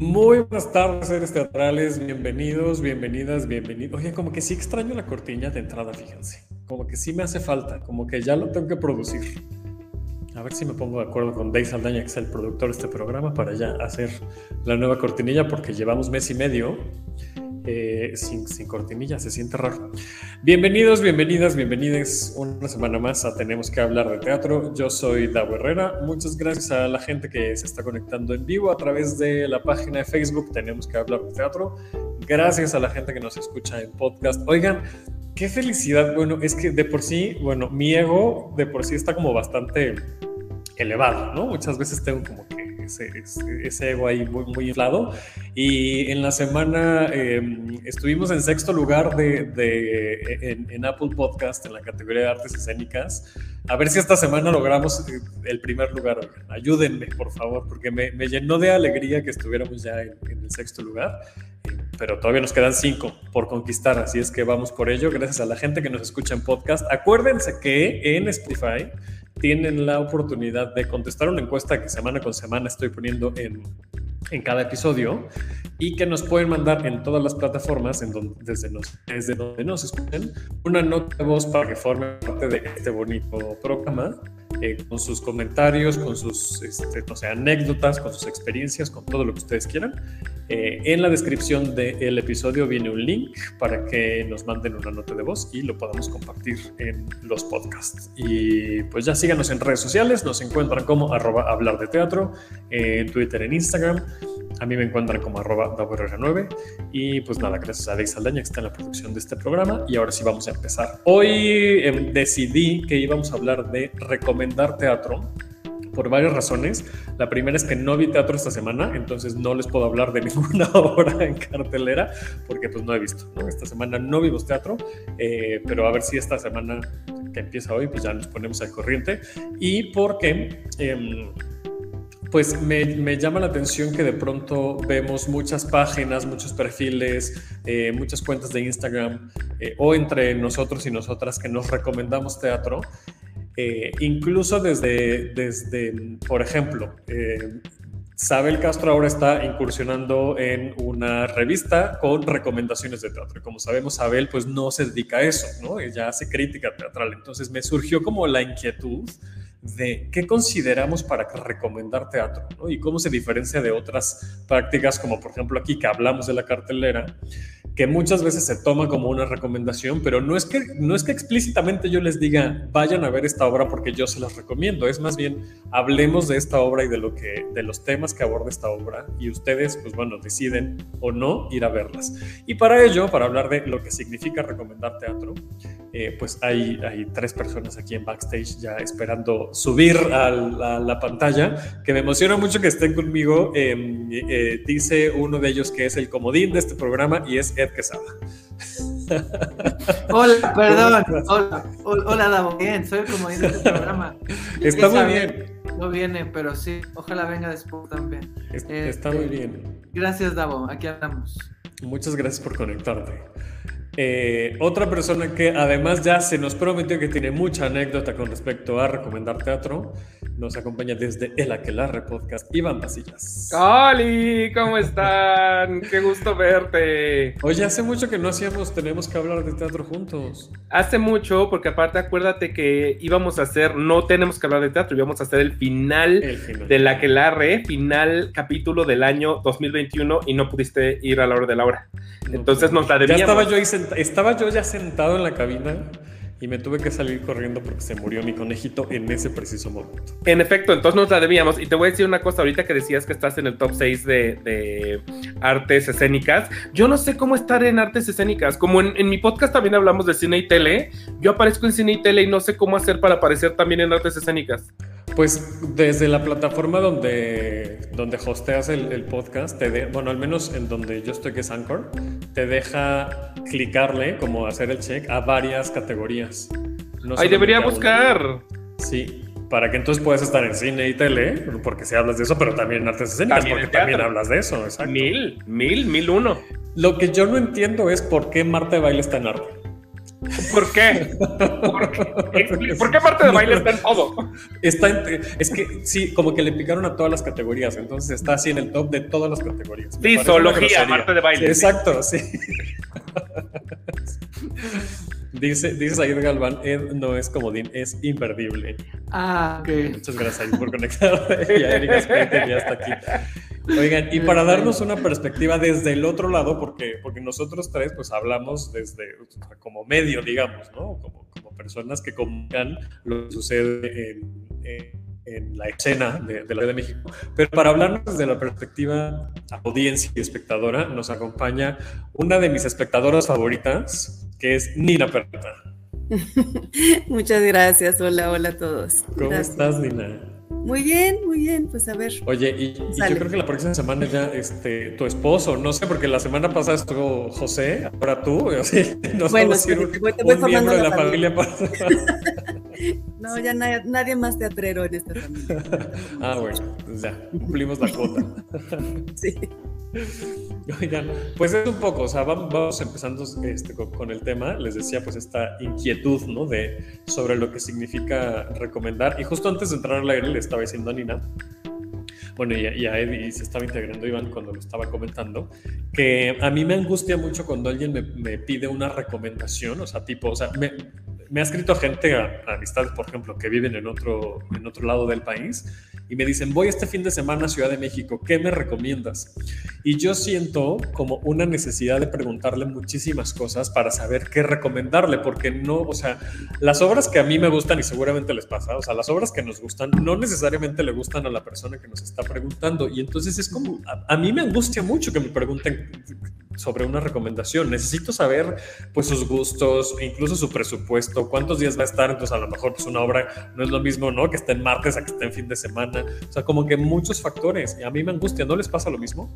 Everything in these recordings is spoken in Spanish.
Muy buenas tardes, seres teatrales. Bienvenidos, bienvenidas, bienvenidos. Oye, como que sí extraño la cortina de entrada, fíjense. Como que sí me hace falta, como que ya lo tengo que producir. A ver si me pongo de acuerdo con Dave Saldaña, que es el productor de este programa, para ya hacer la nueva cortinilla, porque llevamos mes y medio eh, sin, sin cortinilla, se siente raro. Bienvenidos, bienvenidas, bienvenidas una semana más a Tenemos que hablar de teatro. Yo soy Davo Herrera. Muchas gracias a la gente que se está conectando en vivo a través de la página de Facebook Tenemos que hablar de teatro. Gracias a la gente que nos escucha en podcast. Oigan, qué felicidad. Bueno, es que de por sí, bueno, mi ego de por sí está como bastante elevado, ¿no? Muchas veces tengo como que ese, ego ahí muy, muy inflado. Y en la semana em, estuvimos en sexto lugar de, en, Apple Podcast en la categoría de artes escénicas. A ver si esta semana logramos eh, el primer lugar. Ayúdenme, por favor, porque me, llenó de alegría que estuviéramos ya en, el sexto lugar eh, pero todavía nos quedan cinco por conquistar, así es que vamos por ello. Gracias a la gente que nos escucha en podcast. Acuérdense que en Spotify tienen la oportunidad de contestar una encuesta que semana con semana estoy poniendo en, en cada episodio y que nos pueden mandar en todas las plataformas desde, nos, desde donde nos escuchen una nota de voz para que forme parte de este bonito programa eh, con sus comentarios, con sus este, no sé, anécdotas, con sus experiencias, con todo lo que ustedes quieran. Eh, en la descripción del episodio viene un link para que nos manden una nota de voz y lo podamos compartir en los podcasts. Y pues ya síganos en redes sociales, nos encuentran como arroba hablar de teatro, en Twitter, en Instagram. A mí me encuentran como arroba 9 Y pues nada, gracias a Dave Saldaña que está en la producción de este programa. Y ahora sí vamos a empezar. Hoy em, decidí que íbamos a hablar de recomendar teatro por varias razones. La primera es que no vi teatro esta semana, entonces no les puedo hablar de ninguna obra en cartelera, porque pues no he visto. Esta semana no vimos teatro, eh, pero a ver si esta semana que empieza hoy, pues ya nos ponemos al corriente. Y porque... Eh, pues me, llama la atención que de pronto vemos muchas páginas, muchos perfiles, eh, muchas cuentas de Instagram eh, o entre nosotros y nosotras que nos recomendamos teatro. Eh, incluso desde, desde, por ejemplo, Sabel Castro ahora está incursionando en una revista con recomendaciones de teatro. Como sabemos, Sabel pues no se dedica a eso, ¿no? Ella hace crítica teatral. Entonces me surgió como la inquietud de qué consideramos para recomendar teatro y cómo se diferencia de otras prácticas, como por ejemplo aquí que hablamos de la cartelera, que muchas veces se toma como una recomendación, pero no es que, no es que explícitamente yo les diga vayan a ver esta obra porque yo se las recomiendo, es más bien hablemos de esta obra y de, lo que, de los temas que aborda esta obra y ustedes, pues bueno, deciden o no ir a verlas. Y para ello, para hablar de lo que significa recomendar teatro, eh, pues hay, hay tres personas aquí en backstage ya esperando subir a la, pantalla, que me emociona mucho que estén conmigo. Em, eh, dice uno de ellos que es el comodín de este programa y es Ed Quesada. Hola, perdón. Hola, hola, Davo. Bien, soy el comodín de este programa. Está muy bien. No viene, pero sí, ojalá venga después también. Está muy este, bien. Gracias, Davo. Aquí hablamos. Muchas gracias por conectarte. Eh, otra persona que además ya se nos prometió que tiene mucha anécdota con respecto a recomendar teatro, nos acompaña desde El Aquelarre Podcast, Iván Pasillas. ¡Holi! ¿Cómo están? ¡Qué gusto verte! Oye, hace mucho que no hacíamos, tenemos que hablar de teatro juntos. Hace mucho, porque aparte acuérdate que íbamos a hacer, no tenemos que hablar de teatro, íbamos a hacer el final, el final. del Aquelarre, final capítulo del año 2021 y no pudiste ir a la hora de la hora. Entonces nos la debíamos. Ya estaba yo estaba yo ya sentado en la cabina y me tuve que salir corriendo porque se murió mi conejito en ese preciso momento. En efecto, entonces nos la debíamos. Y te voy a decir una cosa, ahorita que decías que estás en el top 6 de, artes escénicas, yo no sé cómo estar en artes escénicas. Como en, mi podcast también hablamos de cine y tele, yo aparezco en cine y tele y no sé cómo hacer para aparecer también en artes escénicas. Pues desde la plataforma donde, donde hosteas el, podcast, te bueno, al menos en donde yo estoy, que es Anchor, te deja clicarle, como hacer el check, a varias categorías. Ahí debería buscar. Sí, para que entonces puedas estar en cine y tele, porque si hablas de eso, pero también en artes escénicas, porque también hablas de eso, exacto. Mil, mil, mil uno. Lo que yo no entiendo es por qué Marta de Baile está en arte. ¿Por qué? ¿Por qué, ¿Por qué Marte de baile está en todo? Está en- es que sí, como que le picaron a todas las categorías, entonces está así en el top de todas las categorías. Sí, zoología. Marte de baile. Sí, exacto, sí. Dice, dice Said Galván, Ed no es comodín, es imperdible. Ah, ok. Muchas gracias Said, por conectar. y a Erika ya está aquí. Oigan, y para darnos una perspectiva desde el otro lado, porque, porque nosotros tres pues hablamos desde o sea, como medio, digamos, ¿no? Como, como personas que comunican lo que sucede en, en- en la escena de, de la Ciudad de México. Pero para hablarnos desde la perspectiva audiencia y espectadora, nos acompaña una de mis espectadoras favoritas, que es Nina Peralta. Muchas gracias. Hola, hola a todos. ¿Cómo Gracias. estás, Nina? Muy bien, muy bien. Pues a ver. Oye, y, y yo creo que la próxima semana ya este, tu esposo, no sé, porque la semana pasada estuvo José, ahora tú, así, nos Bueno, vamos a ir sí, un, te voy- te voy un miembro de la familia. para- No, ya na- nadie más teatrero en esta familia. ah, bueno, pues ya, cumplimos la cuota. Sí. Oigan, pues es un poco, o sea, vam- vamos empezando este, con, el tema, les decía, pues esta inquietud, ¿no? De, sobre lo que significa recomendar. Y justo antes de entrar al aire le estaba diciendo a Nina, bueno, y a, y a se estaba integrando Iván cuando lo estaba comentando, que a mí me angustia mucho cuando alguien me, pide una recomendación, o sea, tipo, o sea, me, ha escrito gente, a amistades, por ejemplo, que viven en otro, en otro lado del país, y me dicen, voy este fin de semana a Ciudad de México, ¿qué me recomiendas? Y yo siento como una necesidad de preguntarle muchísimas cosas para saber qué recomendarle, porque no, o sea, las obras que a mí me gustan y seguramente les pasa, o sea, las obras que nos gustan no necesariamente le gustan a la persona que nos está preguntando. Y entonces es como, a, a mí me angustia mucho que me pregunten sobre una recomendación. Necesito saber pues sus gustos, e incluso su presupuesto, cuántos días va a estar. Entonces a lo mejor pues una obra no es lo mismo, ¿no? Que esté en martes a que esté en fin de semana. O sea, como que muchos factores. Y a mí me angustia. ¿No les pasa lo mismo?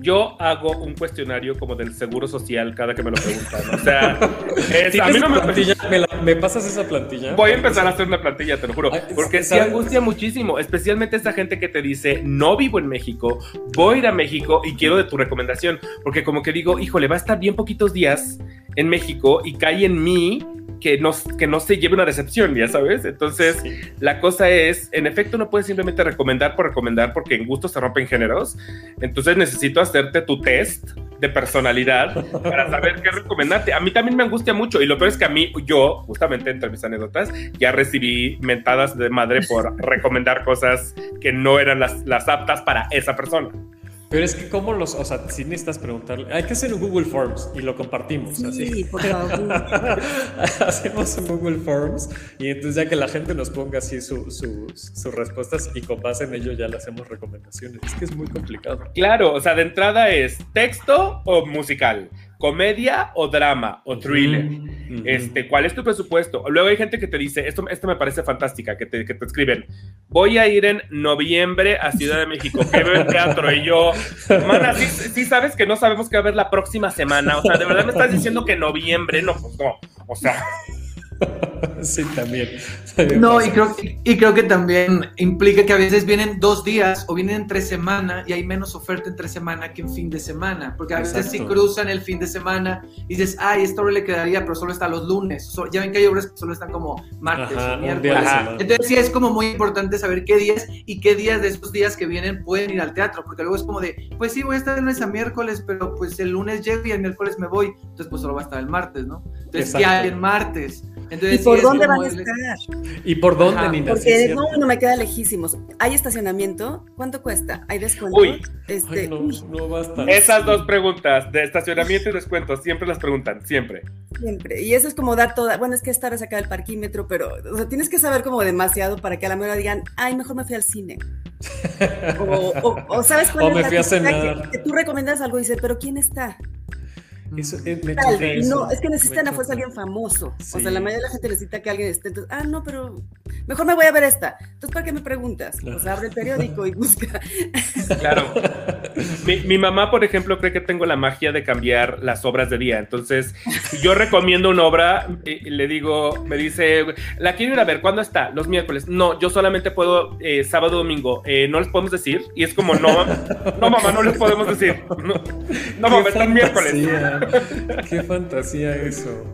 Yo hago un cuestionario como del seguro social cada que me lo preguntan. O sea, es- a ¿Tienes mí no me, plantilla? ¿Me, la- me pasas esa plantilla? Voy a empezar a hacer una plantilla, te lo juro. Porque sí ¿sabes? angustia muchísimo, especialmente esa gente que te dice, no vivo en México, voy a ir a México y quiero de tu recomendación. Porque como que digo, híjole, va a estar bien poquitos días en México y cae en mí que no, que no se lleve una decepción, ya sabes. Entonces, Sí. la cosa es, en efecto, no puedes simplemente recomendar por recomendar porque en gusto se rompen géneros. Entonces necesito hacerte tu test de personalidad para saber qué recomendarte. A mí también me angustia mucho y lo peor es que a mí, yo, justamente entre mis anécdotas, ya recibí mentadas de madre por recomendar cosas que no eran las, las aptas para esa persona. Pero es que cómo los, o sea, si necesitas preguntarle, hay que hacer un Google Forms y lo compartimos, así. Sí, por favor. Hacemos un Google Forms y entonces ya que la gente nos ponga así su- su- sus respuestas y con base en ello ya le hacemos recomendaciones. Es que es muy complicado. Claro, o sea, de entrada es texto o musical, comedia o drama o thriller. Este, ¿cuál es tu presupuesto? Luego hay gente que te dice, esto, esto me parece fantástica, que te, que te escriben, voy a ir en noviembre a Ciudad de México, que veo en teatro, y yo, mana, sí, sí sabes que no sabemos qué va a haber la próxima semana, o sea, de verdad me estás diciendo que noviembre, no, pues no, o sea, Sí, también. No, y creo, y creo que también implica que a veces vienen dos días o vienen entre semana y hay menos oferta entre semana que en fin de semana. Porque a veces sí cruzan el fin de semana y dices, ay, esta obra le quedaría, pero solo está los lunes. So- ya ven que hay obras que solo están como martes Ajá, o miércoles. Entonces sí es como muy importante saber qué días y qué días de esos días que vienen pueden ir al teatro, porque luego es como de, pues sí, voy a estar de lunes a miércoles, pero pues el lunes llego y el miércoles me voy, entonces pues solo va a estar el martes, ¿no? Entonces, ¿qué Exacto. hay el martes? ¿Y Entonces, por dónde van a estar? ¿Y por dónde, Ajá, Nina? Porque no, no me queda lejísimos. ¿Hay estacionamiento? ¿Cuánto cuesta? ¿Hay descuento? Uy. Este, Ay, no, uy, no basta. esas dos preguntas de estacionamiento y descuentos, siempre las preguntan, siempre. siempre. Y eso es como dar toda. Bueno, es que estar acá del parquímetro, pero o sea, tienes que saber como demasiado para que a la mejor digan, ay, mejor me fui al cine. O, o- o sabes cuál O es me la fui a cenar. Que, que tú recomiendas algo y dices, pero ¿quién está? Eso, eh, me Tal, eso. No, es que necesitan Me a fuerza alguien famoso. O sea, la mayoría de la gente necesita que alguien esté. Entonces, ah, no, pero mejor me voy a ver esta. Entonces, ¿para qué me preguntas? O sea, abre el periódico y busca. Claro. mi, mamá, por ejemplo, cree que tengo la magia de cambiar las obras de día. Entonces, yo recomiendo una obra, y le digo, me dice, la quiero ir a ver, ¿cuándo está? Los miércoles. No, yo solamente puedo eh, sábado, domingo. Eh, no les podemos decir. Y es como, no, no, mamá, no les podemos decir. No, no mamá, están miércoles. Qué fantasía eso.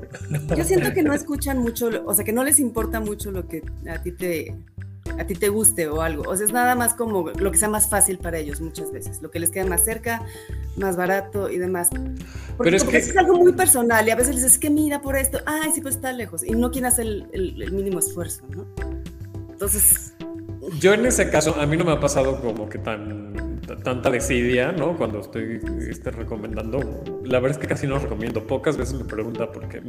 Yo siento que no escuchan mucho, o sea, que no les importa mucho lo que a ti te a ti te guste o algo. O sea, es nada más como lo que sea más fácil para ellos muchas veces, lo que les quede más cerca, más barato y demás. Pero es, que... es algo muy personal y a veces les dices, que mira por esto, ay, sí, pues está lejos y no quieren hacer el, el mínimo esfuerzo, ¿no? Entonces... Yo en ese caso, a mí no me ha pasado como que tan tanta desidia, ¿no? Cuando estoy este, recomendando, la verdad es que casi no recomiendo. Pocas veces me pregunta porque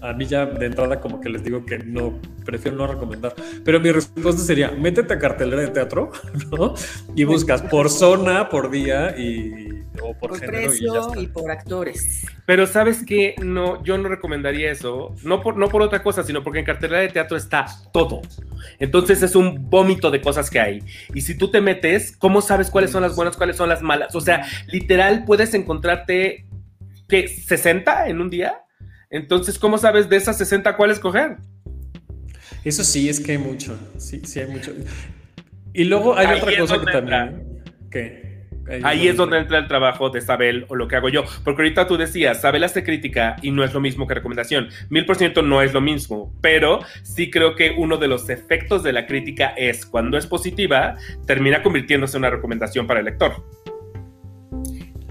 a mí ya de entrada como que les digo que no, prefiero no recomendar. Pero mi respuesta sería, métete a cartelera de teatro, ¿no? Y buscas por zona, por día y o por, precio y, por actores. Pero sabes que no, yo no recomendaría eso, no por, no por otra cosa, sino porque en cartelera de teatro está todo. Entonces es un vómito de cosas que hay. Y si tú te metes, ¿cómo sabes cuáles son las buenas, cuáles son las malas? O sea, literal puedes encontrarte que 60 en un día. Entonces, ¿cómo sabes de esas 60 cuál escoger? Eso sí, es que hay mucho. Sí, sí hay mucho. Y luego hay otra cosa que también. ¿Qué? Ahí, es donde entra el trabajo de Sabel o lo que hago yo. Porque ahorita tú decías, Sabel hace crítica y no es lo mismo que recomendación. Mil por ciento no es lo mismo, pero sí creo que uno de los efectos de la crítica es, cuando es positiva, termina convirtiéndose en una recomendación para el lector.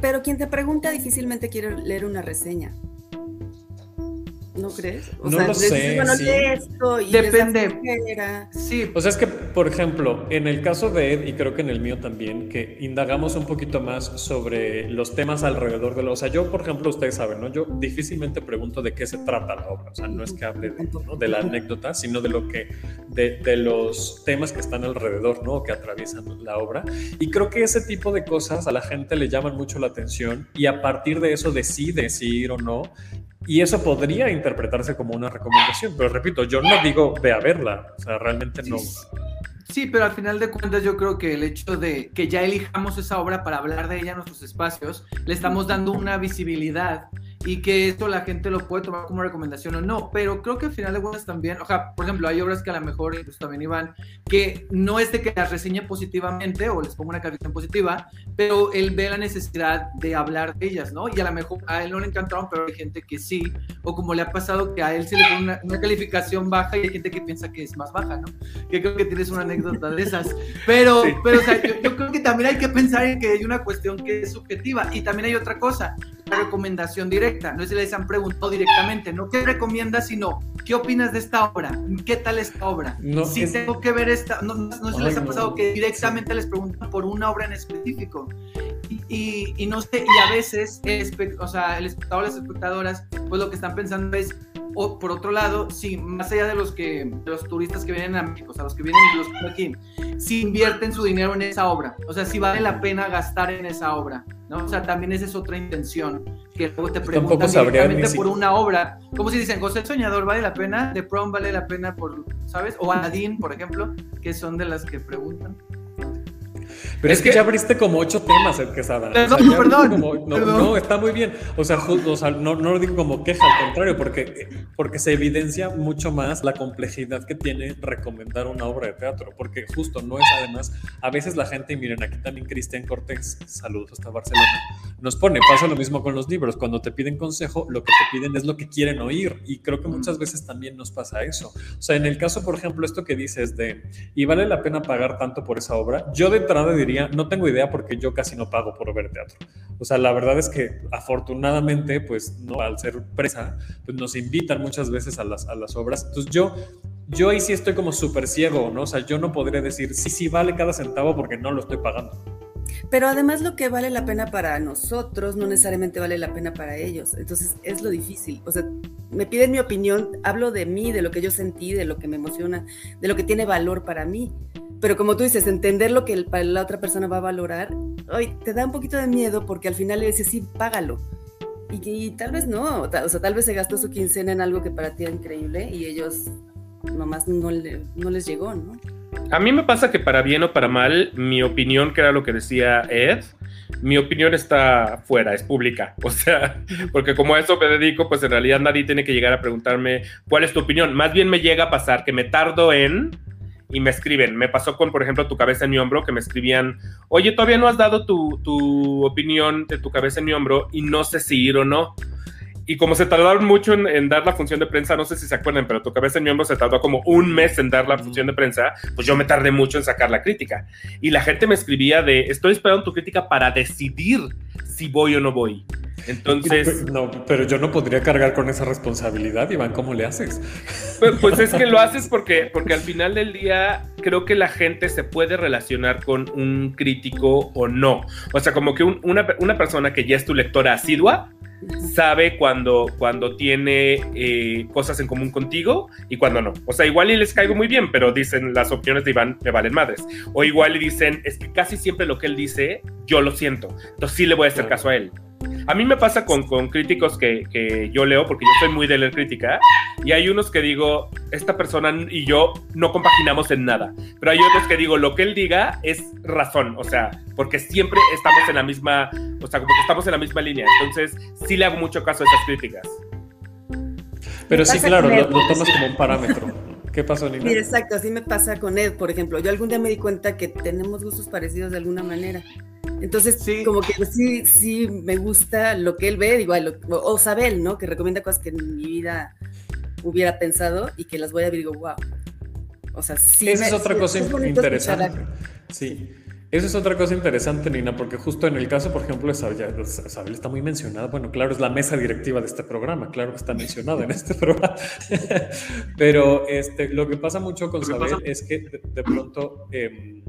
Pero quien te pregunta difícilmente quiere leer una reseña. ¿No crees? O no sea, lo sé. Bueno, sí. esto y Depende. Sí. O sea, es que, por ejemplo, en el caso de Ed, y creo que en el mío también, que indagamos un poquito más sobre los temas alrededor de lo. O sea, yo, por ejemplo, ustedes saben, ¿no? Yo difícilmente pregunto de qué se trata la obra. O sea, no es que hable de, de la anécdota, sino de lo que. De, de, los temas que están alrededor, ¿no? Que atraviesan la obra. Y creo que ese tipo de cosas a la gente le llaman mucho la atención y a partir de eso decide si ir o no. Y eso podría interpretarse como una recomendación, pero repito, yo no digo ve a verla, o sea, realmente no. Sí, pero al final de cuentas yo creo que el hecho de que ya elijamos esa obra para hablar de ella en nuestros espacios, le estamos dando una visibilidad y que esto la gente lo puede tomar como recomendación o no, pero creo que al final de cuentas también, o sea, por ejemplo, hay obras que a lo mejor incluso también iban, que no es de que las reseñe positivamente o les ponga una calificación positiva, pero él ve la necesidad de hablar de ellas, ¿no? Y a lo mejor a él no le encantaron, pero hay gente que sí, o como le ha pasado que a él se le pone una, calificación baja y hay gente que piensa que es más baja, ¿no? Que creo que tienes una anécdota de esas, pero, pero o sea, yo, yo creo que también hay que pensar en que hay una cuestión que es subjetiva y también hay otra cosa, la recomendación directa no es si les han preguntado directamente, no qué recomiendas, sino qué opinas de esta obra, qué tal esta obra. si tengo que ver esta, no, no, se les ha pasado que directamente les preguntan por una obra en específico. Y, y, no sé, y a veces, el, o sea, el espectador, las espectadoras, pues lo que están pensando es, o por otro lado, sí, más allá de los que los turistas que vienen a México, o sea, los que vienen los que aquí, si invierten su dinero en esa obra, o sea, si vale la pena gastar en esa obra, ¿no? O sea, también esa es otra intención, que luego te preguntan directamente por una obra, como si dicen, José el Soñador vale la pena, The Prom vale la pena por, ¿sabes? O Aladdin, por ejemplo, que son de las que preguntan. Pero es, que, ya abriste como ocho temas, el Quesada. Perdón, perdón, no, está muy bien. O sea, no, no, lo digo como queja, al contrario, porque, porque se evidencia mucho más la complejidad que tiene recomendar una obra de teatro. Porque justo no es además, a veces la gente, y miren, aquí también Cristian Cortés, saludos hasta Barcelona, nos pone, pasa lo mismo con los libros. Cuando te piden consejo, lo que te piden es lo que quieren oír. Y creo que muchas veces también nos pasa eso. O sea, en el caso, por ejemplo, esto que dices de, ¿y vale la pena pagar tanto por esa obra? Yo de entrada diría, no tengo idea porque yo casi no pago por ver teatro. O sea, la verdad es que afortunadamente, pues, no, al ser presa, pues nos invitan muchas veces a las, a las obras. Entonces yo, yo ahí sí estoy como súper ciego, ¿no? O sea, yo no podría decir, sí, sí vale cada centavo porque no lo estoy pagando. Pero además lo que vale la pena para nosotros no necesariamente vale la pena para ellos. Entonces es lo difícil. O sea, me piden mi opinión, hablo de mí, de lo que yo sentí, de lo que me emociona, de lo que tiene valor para mí. Pero como tú dices, entender lo que la otra persona va a valorar, hoy te da un poquito de miedo porque al final le dices, sí, págalo. Y, tal vez no, o sea, tal vez se gastó su quincena en algo que para ti era increíble y ellos nomás no, no les llegó, ¿no? A mí me pasa que para bien o para mal, mi opinión, que era lo que decía Ed, mi opinión está fuera, es pública. O sea, porque como a eso me dedico, pues en realidad nadie tiene que llegar a preguntarme cuál es tu opinión. Más bien me llega a pasar que me tardo en y me escriben. Me pasó con, por ejemplo, tu cabeza en mi hombro, que me escribían, oye, todavía no has dado tu, tu opinión de tu cabeza en mi hombro y no sé si ir o no. Y como se tardaron mucho en, dar la función de prensa, no sé si se acuerdan, pero tu cabeza en mi hombro se tardó como un mes en dar la función de prensa, pues yo me tardé mucho en sacar la crítica. Y la gente me escribía de, estoy esperando tu crítica para decidir si voy o no voy. Entonces. No, pero yo no podría cargar con esa responsabilidad, Iván. ¿Cómo le haces? Pues, pues, es que lo haces porque, porque al final del día creo que la gente se puede relacionar con un crítico o no. O sea, como que una, una persona que ya es tu lectora asidua sabe cuando, cuando tiene eh, cosas en común contigo y cuando no. O sea, igual y les caigo muy bien, pero dicen las opiniones de Iván me valen madres. O igual y dicen, es que casi siempre lo que él dice, yo lo siento. Entonces sí le voy a hacer caso a él. A mí me pasa con, con críticos que, que, yo leo, porque yo soy muy de leer crítica, y hay unos que digo, esta persona y yo no compaginamos en nada, pero hay otros que digo, lo que él diga es razón, o sea, porque siempre estamos en la misma, o sea, como que estamos en la misma línea, entonces sí le hago mucho caso a esas críticas. Pero sí, claro, lo, tomas como un parámetro. ¿Qué pasó, Nina? Mira, exacto, así me pasa con Ed, por ejemplo. Yo algún día me di cuenta que tenemos gustos parecidos de alguna manera. Entonces, sí. como que sí, sí me gusta lo que él ve, igual, o, Sabel, ¿no? Que recomienda cosas que en mi vida hubiera pensado y que las voy a ver y digo, wow. O sea, sí. Esa es otra cosa interesante. Sí. Eso es otra cosa interesante, Nina, porque justo en el caso, por ejemplo, de Sabel está muy mencionada. Bueno, claro, es la mesa directiva de este programa, claro que está mencionada en este programa. Pero este, lo que pasa mucho con Sabel es que de, pronto em,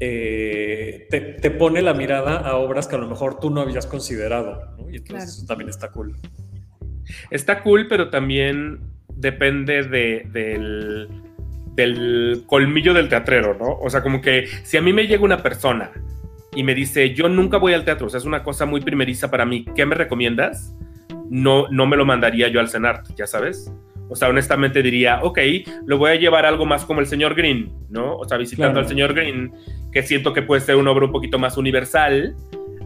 eh, te, pone la mirada a obras que a lo mejor tú no habías considerado, ¿no? Y entonces eso también está cool. Está cool, pero también depende del, del colmillo del teatrero, ¿no? O sea, como que si a mí me llega una persona y me dice, yo nunca voy al teatro, o sea, es una cosa muy primeriza para mí, ¿qué me recomiendas? No, no me lo mandaría yo al cenar, ya sabes. O sea, honestamente diría, ok, lo voy a llevar algo más como el señor Green, ¿no? O sea, visitando al señor Green, que siento que puede ser una obra un poquito más universal,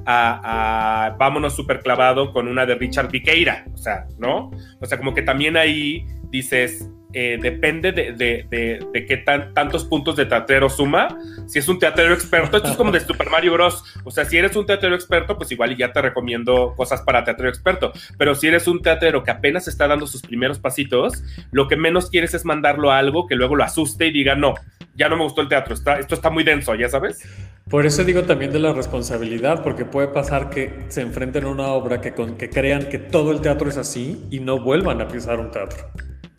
a, vámonos súper clavado con una de Richard Viqueira, o sea, ¿no? O sea, como que también ahí dices, eh, depende de, de, qué tantos puntos de teatrero suma. Si es un teatrero experto, esto es como de Super Mario Bros. O sea, si eres un teatrero experto, pues igual ya te recomiendo cosas para teatrero experto. Pero si eres un teatrero que apenas está dando sus primeros pasitos, lo que menos quieres es mandarlo a algo que luego lo asuste y diga, no, ya no me gustó el teatro, esto está muy denso, ya sabes. Por eso digo también de la responsabilidad, porque puede pasar que se enfrenten a una obra que, con, que crean que todo el teatro es así y no vuelvan a pisar un teatro.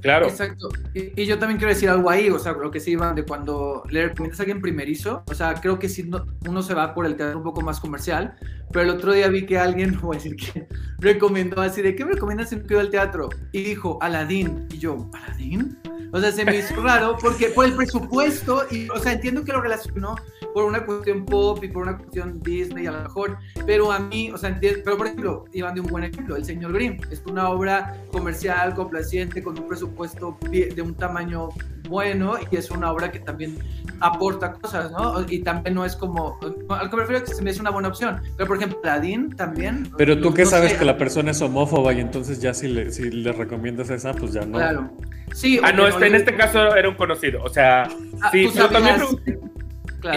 Claro. Exacto. Y, yo también quiero decir algo ahí, o sea, lo que sí, Iván, de cuando le recomiendas a alguien primerizo, o sea, creo que sí uno se va por el teatro un poco más comercial, pero el otro día vi que alguien, no voy a decir que, recomendó así, ¿de qué me recomiendas si al teatro? Y dijo, Aladín. Y yo, ¿Aladín? O sea, se me hizo raro porque por el presupuesto, y, o sea, entiendo que lo relacionó por una cuestión pop y por una cuestión Disney a lo mejor, pero a mí, o sea, entiendo, pero por ejemplo, iban de un buen ejemplo, El Señor Grimm, es una obra comercial, complaciente, con un presupuesto de un tamaño bueno y es una obra que también aporta cosas, ¿no? Y también no es como, al que me refiero que se me hace una buena opción, pero por ejemplo, Aladdin también. Pero tú qué sabes que la persona es homófoba y entonces ya si le, si le recomiendas esa, pues ya no. Claro. Sí, ah, no, este, en este caso era un conocido, o sea, ah, sí, pero también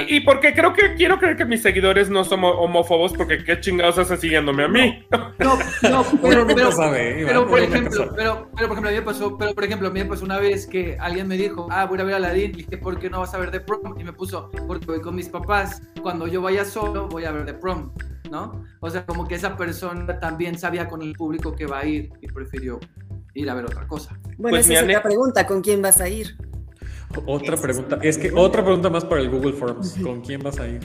y, porque creo que quiero creer que mis seguidores no son homófobos, porque qué chingados hacen siguiéndome a mí. No, no, pero, pero, pero, por ejemplo, pero, pero, por ejemplo, a mí me pasó, pero por ejemplo, a mí me pasó una vez que alguien me dijo, ah, voy a ver a Aladdin, y dije, ¿por qué no vas a ver The Prom? Y me puso, porque voy con mis papás, cuando yo vaya solo, voy a ver The Prom, ¿no? O sea, como que esa persona también sabía con el público que va a ir y prefirió ir a ver otra cosa. Bueno, pues esa es la pregunta, ¿con quién vas a ir? Otra pregunta, es que otra pregunta más para el Google Forms. ¿Con quién vas a ir?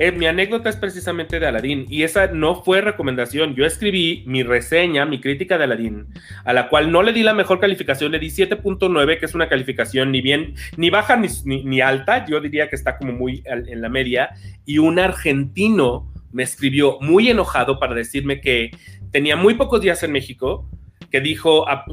Eh, mi anécdota es precisamente de Aladdin y esa no fue recomendación. Yo escribí mi reseña, mi crítica de Aladdin, a la cual no le di la mejor calificación, le di 7.9, que es una calificación ni bien, ni baja ni, ni, alta, yo diría que está como muy en la media. Y un argentino me escribió muy enojado para decirme que tenía muy pocos días en México, que dijo, ah,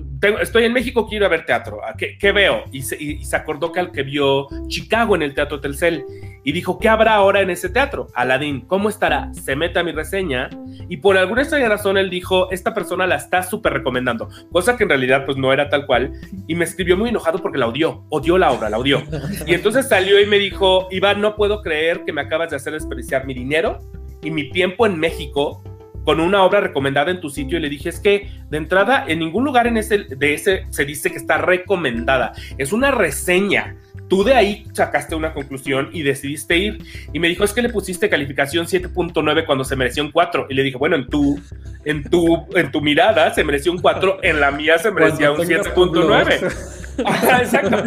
estoy en México, quiero ver teatro, ¿qué, qué veo? Y se, y se, acordó que al que vio Chicago en el Teatro Telcel y dijo, ¿qué habrá ahora en ese teatro? Aladdin, ¿cómo estará? Se mete a mi reseña y por alguna extraña razón él dijo, esta persona la está súper recomendando, cosa que en realidad pues no era tal cual y me escribió muy enojado porque la odió, odió la obra, la odió. Y entonces salió y me dijo, Iván, no puedo creer que me acabas de hacer desperdiciar mi dinero y mi tiempo en México con una obra recomendada en tu sitio y le dije, es que de entrada en ningún lugar en ese, de ese se dice que está recomendada, es una reseña. Tú de ahí sacaste una conclusión y decidiste ir. Y me dijo, es que le pusiste calificación 7.9 cuando se mereció un 4. Y le dije, bueno, en tu, en tu, en tu mirada se mereció un 4, en la mía se merecía un 7.9. exacto.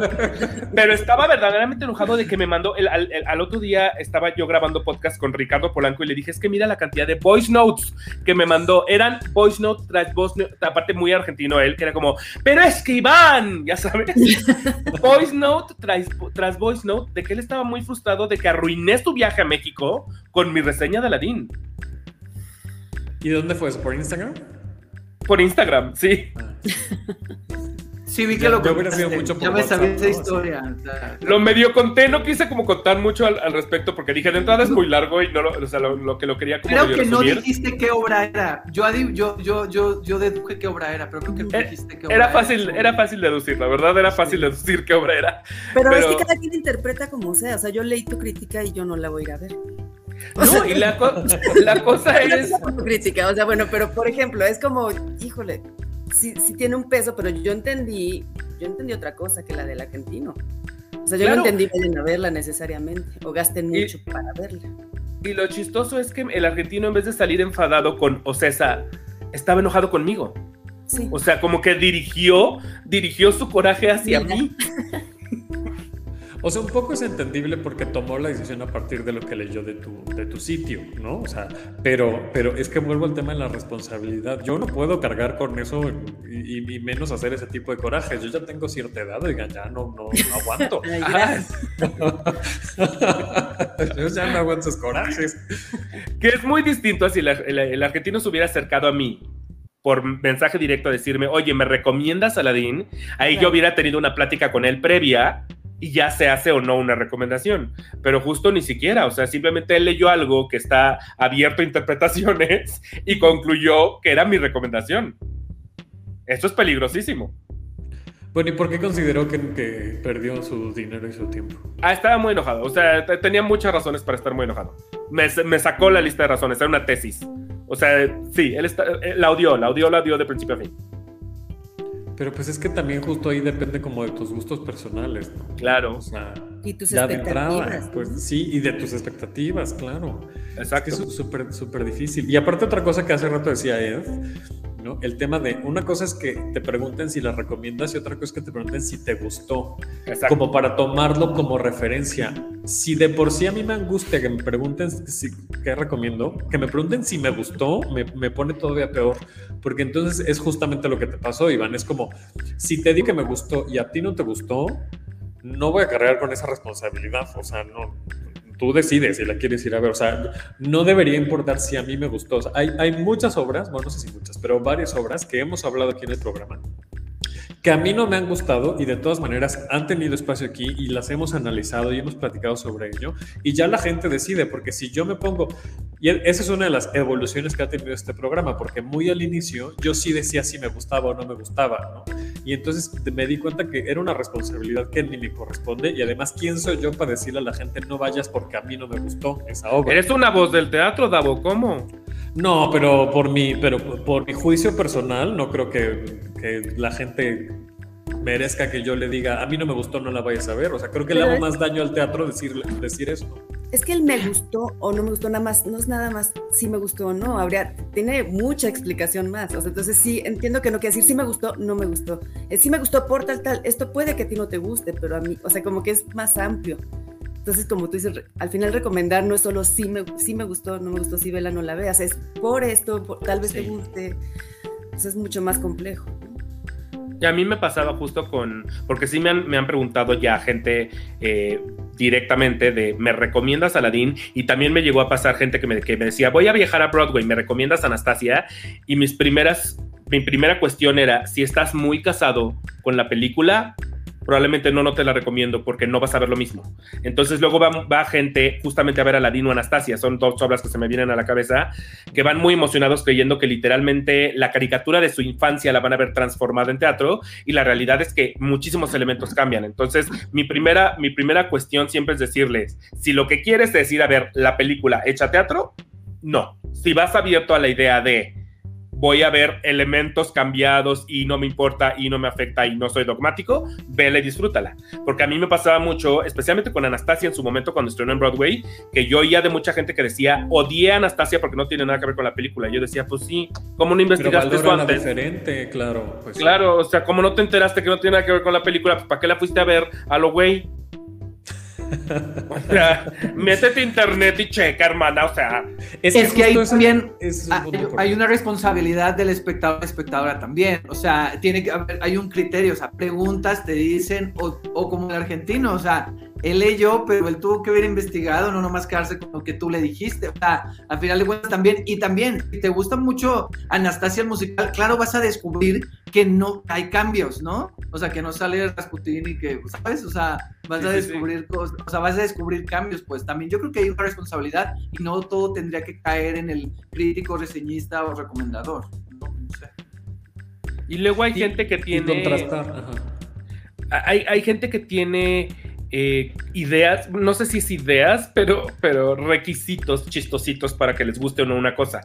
Pero estaba verdaderamente enojado de que me mandó. El, al, otro día estaba yo grabando podcast con Ricardo Polanco y le dije: Es que mira la cantidad de voice notes que me mandó. Eran voice notes tras voice notes, aparte muy argentino él, que era como: Pero es que Iván, ya sabes. voice note tras, tras voice note de que él estaba muy frustrado de que arruiné su viaje a México con mi reseña de Aladdin. ¿Y dónde fue eso? ¿Por Instagram? Por Instagram, sí. Ah. Sí, vi que lo yo hubiera sido mucho Ya me sabía esa historia. Lo medio conté, no quise como contar mucho al, respecto porque dije de entrada es muy largo y no lo, o sea, lo, que lo quería como Creo que no dijiste qué obra era. Yo, yo, yo, yo, yo deduje qué obra era, pero creo que no eh, dijiste qué obra era. Fácil, era. fácil deducir, la verdad era fácil deducir qué obra era. Pero, es que cada quien interpreta como sea. O sea, yo leí tu crítica y yo no la voy a ir a ver. no, y la, la cosa es. crítica, o sea, bueno, pero por ejemplo, es como, híjole, sí, sí tiene un peso, pero yo entendí, yo entendí otra cosa que la del argentino. O sea, yo no entendí vayan a verla necesariamente, o gasten mucho para verla. Y lo chistoso es que el argentino, en vez de salir enfadado con Ocesa, estaba enojado conmigo. Sí. O sea, como que dirigió, dirigió su coraje hacia mí. O sea, un poco es entendible porque tomó la decisión a partir de lo que leyó de tu, de tu sitio, ¿no? O sea, pero, pero es que vuelvo al tema de la responsabilidad. Yo no puedo cargar con eso y, menos hacer ese tipo de corajes. Yo ya tengo cierta edad, oigan, ya no, no, aguanto. Yo ya no aguanto esos corajes. Que es muy distinto a si el, argentino se hubiera acercado a mí por mensaje directo a decirme, oye, ¿me recomiendas Aladín? Ahí yo hubiera tenido una plática con él previa y ya se hace o no una recomendación. Pero justo ni siquiera, o sea, simplemente él leyó algo que está abierto a interpretaciones y concluyó que era mi recomendación. Esto es peligrosísimo. Bueno, ¿y por qué consideró que, perdió su dinero y su tiempo? Ah, estaba muy enojado. O sea, tenía muchas razones para estar muy enojado. Me, me, sacó la lista de razones, era una tesis. O sea, sí, él está, eh, la odió, la odió, la odió de principio a fin. Pero pues es que también justo ahí depende como de tus gustos personales, ¿no? Claro. O sea, y tus expectativas. pues sí, y de tus expectativas, claro. Exacto. Es que es súper, súper difícil. Y aparte otra cosa que hace rato decía Ed, ¿no? El tema de, una cosa es que te pregunten si la recomiendas y otra cosa es que te pregunten si te gustó. Exacto. Como para tomarlo como referencia. Si de por sí a mí me angustia que me pregunten si, qué recomiendo, que me pregunten si me gustó, me, me pone todavía peor porque entonces es justamente lo que te pasó, Iván. Es como, si te di que me gustó y a ti no te gustó, no voy a cargar con esa responsabilidad. O sea, no, tú decides si la quieres ir a ver. O sea, no debería importar si a mí me gustó. hay, hay muchas obras, bueno, no sé si muchas, pero varias obras que hemos hablado aquí en el programa que a mí no me han gustado y de todas maneras han tenido espacio aquí y las hemos analizado y hemos platicado sobre ello y ya la gente decide, porque si yo me pongo, y e, esa es una de las evoluciones que ha tenido este programa, porque muy al inicio yo sí decía si me gustaba o no me gustaba, ¿no? Y entonces me di cuenta que era una responsabilidad que ni me corresponde y además, ¿quién soy yo para decirle a la gente no vayas porque a mí no me gustó esa obra? Eres una voz del teatro, Davo, ¿cómo? No, pero por mi, pero por mi juicio personal, no creo que, que, la gente merezca que yo le diga, a mí no me gustó, no la vayas a ver. O sea, creo que le hago más daño al teatro decir, decir eso. Es que el me gustó o no me gustó nada más, no es nada más si me gustó o no, habría, tiene mucha explicación más. O sea, entonces sí, entiendo que no quiere decir si me gustó, no me gustó. Es si me gustó por tal, tal. Esto puede que a ti no te guste, pero a mí, o sea, como que es más amplio. Entonces, como tú dices, al final recomendar no es solo si me, si me gustó, no me gustó, si vela, no la veas, es por esto, tal vez te guste. Entonces es mucho más complejo. Y a mí me pasaba justo con, porque sí me han, me han preguntado ya gente eh, directamente de, ¿me recomiendas Aladdin? Y también me llegó a pasar gente que me, que me decía, voy a viajar a Broadway, ¿me recomiendas Anastasia? Y mis primeras, mi primera cuestión era, si estás muy casado con la película, probablemente no, no te la recomiendo porque no vas a ver lo mismo. Entonces luego va, gente justamente a ver a Ladino Anastasia, son dos obras que se me vienen a la cabeza, que van muy emocionados creyendo que literalmente la caricatura de su infancia la van a ver transformada en teatro y la realidad es que muchísimos elementos cambian. Entonces mi primera, mi primera cuestión siempre es decirles, si lo que quieres es ir a ver la película hecha teatro, no. Si vas abierto a la idea de voy a ver elementos cambiados y no me importa y no me afecta y no soy dogmático, vela y disfrútala. Porque a mí me pasaba mucho, especialmente con Anastasia en su momento cuando estrenó en Broadway, que yo oía de mucha gente que decía, odié a Anastasia porque no tiene nada que ver con la película. Yo decía, pues sí, ¿cómo no investigaste eso antes? diferente, claro. Pues, claro, o sea, como no te enteraste que no tiene nada que ver con la película, pues ¿para qué la fuiste a ver a lo güey? o sea, métete internet y checa, hermana. O sea, es, que, hay también hay, una responsabilidad del espectador, espectadora también. O sea, tiene que haber, hay un criterio. O sea, preguntas, te dicen, o, o como el argentino, o sea, él leyó, pero él tuvo que haber investigado, no nomás quedarse con lo que tú le dijiste. O sea, al final de cuentas también, y también, si te gusta mucho Anastasia el musical, claro, vas a descubrir que no hay cambios, ¿no? O sea, que no sale Rasputin y que, ¿sabes? O sea, vas a descubrir cosas, o sea, vas a descubrir cambios, pues también yo creo que hay una responsabilidad y no todo tendría que caer en el crítico, reseñista o recomendador. No, sé. Y luego hay gente que tiene. Hay, hay gente que tiene eh, ideas, no sé si es ideas, pero, pero requisitos chistositos para que les guste o no una cosa.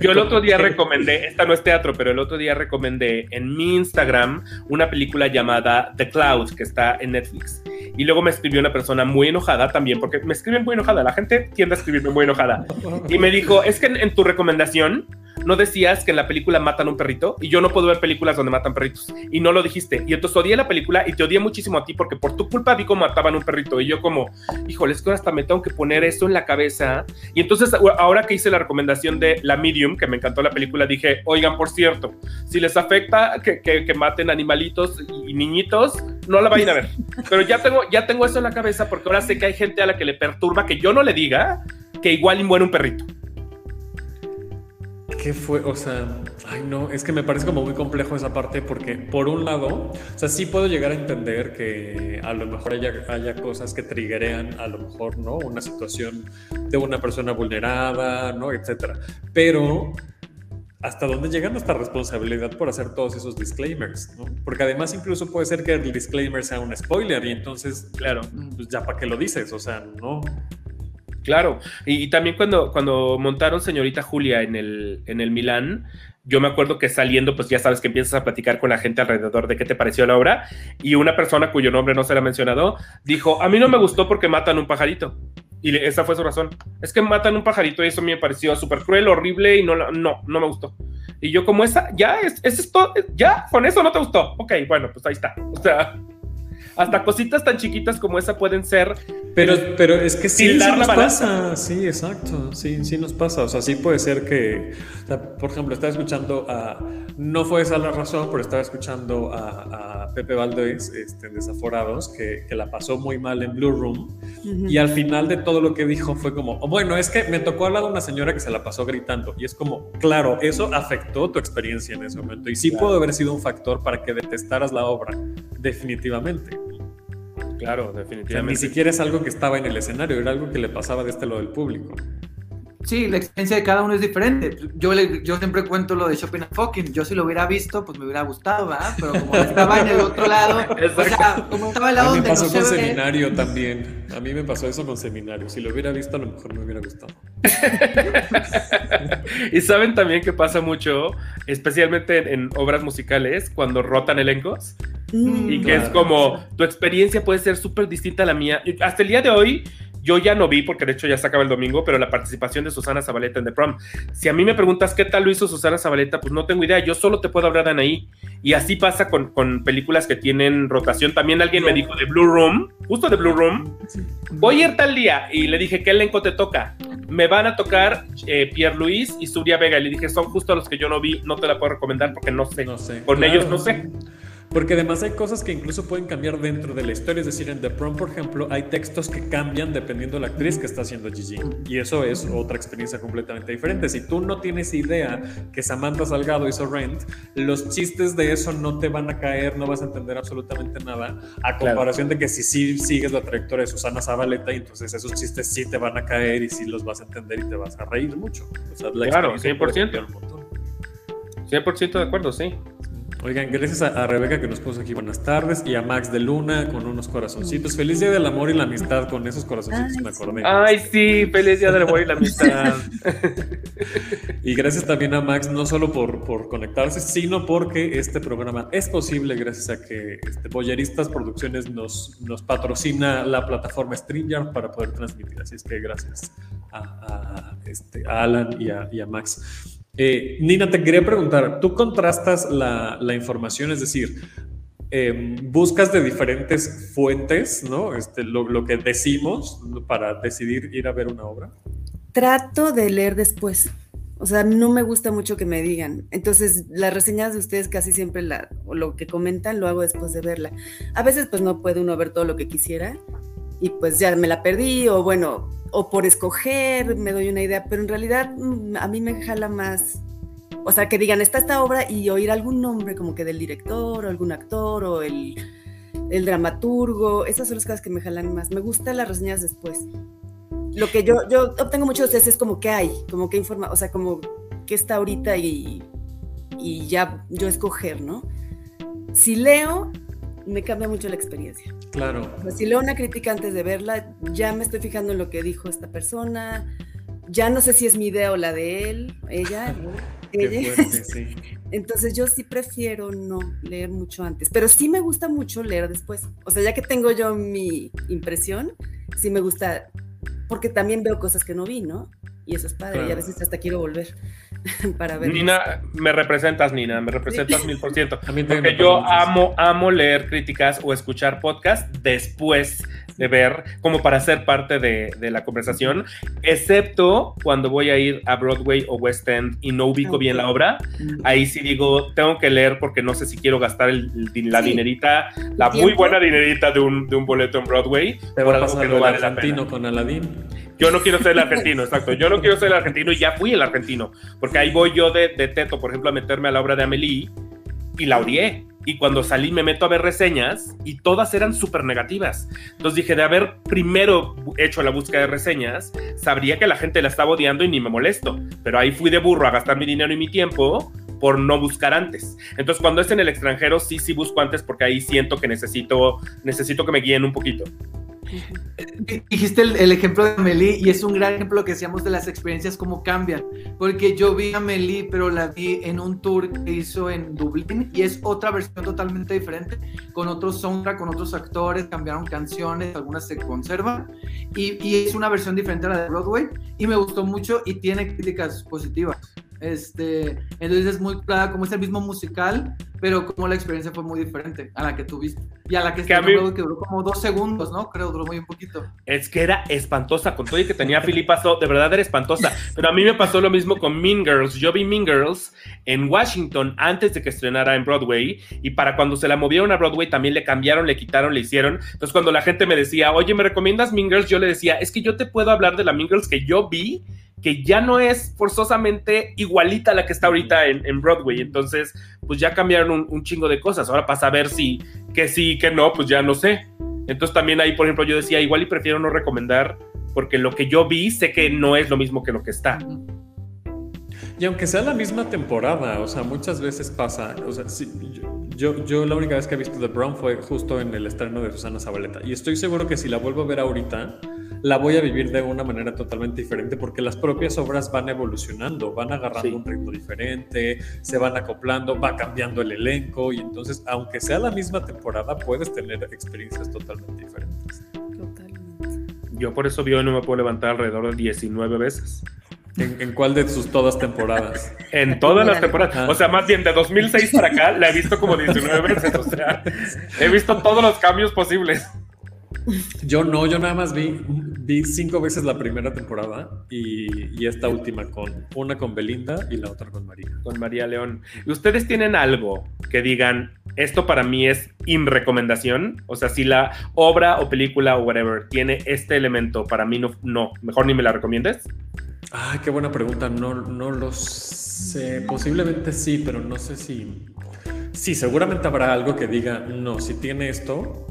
Yo el otro día recomendé, esta no es teatro, pero el otro día recomendé en mi Instagram una película llamada The Cloud, que está en Netflix. Y luego me escribió una persona muy enojada también, porque me escriben muy enojada, la gente tiende a escribirme muy enojada. Y me dijo, es que en tu recomendación no decías que en la película matan un perrito y yo no puedo ver películas donde matan perritos y no lo dijiste y entonces odié la película y te odié muchísimo a ti porque por tu culpa vi cómo mataban un perrito y yo como, híjole, es que hasta me tengo que poner eso en la cabeza y entonces ahora que hice la recomendación de La Medium, que me encantó la película, dije, oigan, por cierto, si les afecta que, que, maten animalitos y, niñitos, no la vayan a ver, pero ya tengo, ya tengo eso en la cabeza porque ahora sé que hay gente a la que le perturba que yo no le diga que igual muere un perrito. ¿Qué fue? O sea, ay no, es que me parece como muy complejo esa parte porque por un lado, o sea, sí puedo llegar a entender que a lo mejor haya, haya cosas que triggerean a lo mejor, ¿no? Una situación de una persona vulnerada, ¿no? Etcétera. Pero hasta dónde llega nuestra responsabilidad por hacer todos esos disclaimers, ¿no? Porque además incluso puede ser que el disclaimer sea un spoiler y entonces, claro, pues ya para qué lo dices, o sea, no, Claro, y, también cuando, cuando montaron Señorita Julia en el, en el Milán, yo me acuerdo que saliendo, pues ya sabes que empiezas a platicar con la gente alrededor de qué te pareció la obra, y una persona cuyo nombre no se le ha mencionado dijo, a mí no me gustó porque matan un pajarito. Y esa fue su razón. Es que matan un pajarito y eso me pareció súper cruel, horrible y no, no, no me gustó. Y yo como esa, ya, es, es esto, ya, con eso no te gustó. Ok, bueno, pues ahí está. O sea hasta cositas tan chiquitas como esa pueden ser. Pero, pero es que sí, sí nos pasa. Sí, exacto. Sí, sí nos pasa. O sea, sí puede ser que, por ejemplo, estaba escuchando a. No fue esa la razón, pero estaba escuchando a, Pepe Valdés, este, Desaforados, que, que, la pasó muy mal en Blue Room. Y al final de todo lo que dijo fue como, oh, bueno, es que me tocó hablar de una señora que se la pasó gritando. Y es como, claro, eso afectó tu experiencia en ese momento. Y sí pudo haber sido un factor para que detestaras la obra, definitivamente. Claro, definitivamente. ni siquiera es algo que estaba en el escenario, era algo que le pasaba de este lado del público. Sí, la experiencia de cada uno es diferente. Yo, yo siempre cuento lo de Shopping and Fucking. Yo si lo hubiera visto, pues me hubiera gustado, ¿verdad? Pero como estaba en el otro lado, o sea, como estaba lado A mí me pasó con seminario también. A mí me pasó eso con seminario. Si lo hubiera visto, a lo mejor me hubiera gustado. y saben también que pasa mucho, especialmente en, obras musicales, cuando rotan elencos. Mm. y que es como tu experiencia puede ser súper distinta a la mía. Hasta el día de hoy, yo ya no vi, porque de hecho ya se acaba el domingo, pero la participación de Susana Zabaleta en The Prom. Si a mí me preguntas qué tal lo hizo Susana Zabaleta, pues no tengo idea. Yo solo te puedo hablar de Anaí. Y así pasa con, con películas que tienen rotación. También alguien me dijo de Blue Room, justo de Blue Room. Voy a ir tal día y le dije, ¿qué elenco te toca? Me van a tocar eh, Pierre Luis y Surya Vega. Y le dije, son justo los que yo no vi, no te la puedo recomendar porque no sé. Con ellos no sé. Porque además hay cosas que incluso pueden cambiar dentro de la historia. Es decir, en The Prom, por ejemplo, hay textos que cambian dependiendo de la actriz que está haciendo Gigi. Y eso es otra experiencia completamente diferente. Si tú no tienes idea que Samantha Salgado hizo Rent, los chistes de eso no te van a caer, no vas a entender absolutamente nada. A comparación de que si sí sigues la trayectoria de Susana Zabaleta, y entonces esos chistes sí te van a caer y sí los vas a entender y te vas a reír mucho. O sea, la claro, 100%. 100% de acuerdo, sí. Oigan, gracias a, Rebeca que nos puso aquí buenas tardes y a Max de Luna con unos corazoncitos. Feliz día del amor y la amistad con esos corazoncitos, me acordé. Ay, sí, feliz día del amor y la amistad. y gracias también a Max, no solo por, por conectarse, sino porque este programa es posible gracias a que este, Boyeristas Producciones nos, nos patrocina la plataforma StreamYard para poder transmitir. Así es que gracias a, este, Alan y a, y a Max. Eh, Nina, te quería preguntar, ¿tú contrastas la, información? Es decir, em, buscas de diferentes fuentes, ¿no? Este, lo, que decimos para decidir ir a ver una obra. Trato de leer después. O sea, no me gusta mucho que me digan. Entonces, las reseñas de ustedes casi siempre lo que comentan lo hago después de verla. A veces, pues no puede uno ver todo lo que quisiera y pues ya me la perdí o bueno, o por escoger me doy una idea, pero en realidad mm, a mí me jala más, o sea, que digan, está esta obra y oír algún nombre como que del director o algún actor o el, el dramaturgo, esas son las cosas que me jalan más. Me gustan las reseñas después. Lo que yo, yo obtengo mucho de es como qué hay, como qué informa, o sea, como qué está ahorita y, y ya yo escoger, ¿no? Si leo, me cambia mucho la experiencia. Claro. si leo una crítica antes de verla, ya me estoy fijando en lo que dijo esta persona, ya no sé si es mi idea o la de él, ella. ella. sí. Entonces yo sí prefiero no leer mucho antes, pero sí me gusta mucho leer después. O sea, ya que tengo yo mi impresión, sí me gusta, porque también veo cosas que no vi, ¿no? Y eso es padre, y a veces hasta quiero volver. para ver. Nina, me representas, Nina, me representas mil por ciento. Porque yo amo, amo leer críticas o escuchar podcast después de ver, como para ser parte de, la conversación, excepto cuando voy a ir a Broadway o West End y no ubico bien la obra. Mm. Ahí sí digo, tengo que leer porque no sé si quiero gastar la dinerita, la muy buena dinerita de un, de un boleto en Broadway. Te va a pasar no vale con Aladdin. Yo no quiero ser el argentino, exacto. Yo no quiero ser el argentino y ya fui el argentino. Porque ahí voy yo de, teto, por ejemplo, a meterme a la obra de Amelie y la odié. Y cuando salí me meto a ver reseñas y todas eran súper negativas. Entonces dije, de haber primero hecho la búsqueda de reseñas, sabría que la gente la estaba odiando y ni me molesto. Pero ahí fui de burro a gastar mi dinero y mi tiempo por no buscar antes. Entonces cuando es en el extranjero, sí, sí busco antes porque ahí siento que necesito, necesito que me guíen un poquito. Dijiste el, ejemplo de Amelie y es un gran ejemplo que decíamos de las experiencias, cómo cambian. Porque yo vi a Amelie, pero la vi en un tour que hizo en Dublín y es otra versión totalmente diferente, con otros soundtrack, con otros actores, cambiaron canciones, algunas se conservan y, y es una versión diferente a la de Broadway y me gustó mucho y tiene críticas positivas. Este, entonces es muy clara como es el mismo musical, pero como la experiencia fue muy diferente a la que tuviste. Y a la que, que, a mí... que duró como dos segundos, ¿no? Creo, duró muy un poquito. Es que era espantosa, con todo y que tenía Filipa de verdad era espantosa. Pero a mí me pasó lo mismo con Mean Girls. Yo vi Mean Girls en Washington antes de que estrenara en Broadway, y para cuando se la movieron a Broadway también le cambiaron, le quitaron, le hicieron. Entonces cuando la gente me decía, oye, ¿me recomiendas Mean Girls? Yo le decía, es que yo te puedo hablar de la Mean Girls que yo vi que ya no es forzosamente igualita a la que está ahorita en, Broadway. Entonces, pues ya cambiaron un, chingo de cosas. Ahora para saber si que sí, que no, pues ya no sé. Entonces también ahí, por ejemplo, yo decía, igual y prefiero no recomendar, porque lo que yo vi sé que no es lo mismo que lo que está. Y aunque sea la misma temporada, o sea, muchas veces pasa, o sea, yo, yo, la única vez que he visto The Brown fue justo en el estreno de Susana Zabaleta. Y estoy seguro que si la vuelvo a ver ahorita, la voy a vivir de una manera totalmente diferente porque las propias obras van evolucionando, van agarrando un ritmo diferente, se van acoplando, va cambiando el elenco y entonces, aunque sea la misma temporada, puedes tener experiencias totalmente diferentes. Totalmente. Yo por eso vio no me puedo levantar alrededor de 19 veces. ¿En, cuál de sus todas temporadas? En todas las temporadas. Ah. O sea, más bien de 2006 para acá la he visto como 19 veces. O sea, he visto todos los cambios posibles. Yo no, yo nada más vi, vi cinco veces la primera temporada y, y esta última con una con Belinda y la otra con María. Con María León. ¿Y ustedes tienen algo que digan, esto para mí es recomendación? O sea, si la obra o película o whatever tiene este elemento, para mí no, no mejor ni me la recomiendes. Ah, qué buena pregunta. No, no lo sé. Posiblemente sí, pero no sé si. Sí, seguramente habrá algo que diga, no, si tiene esto.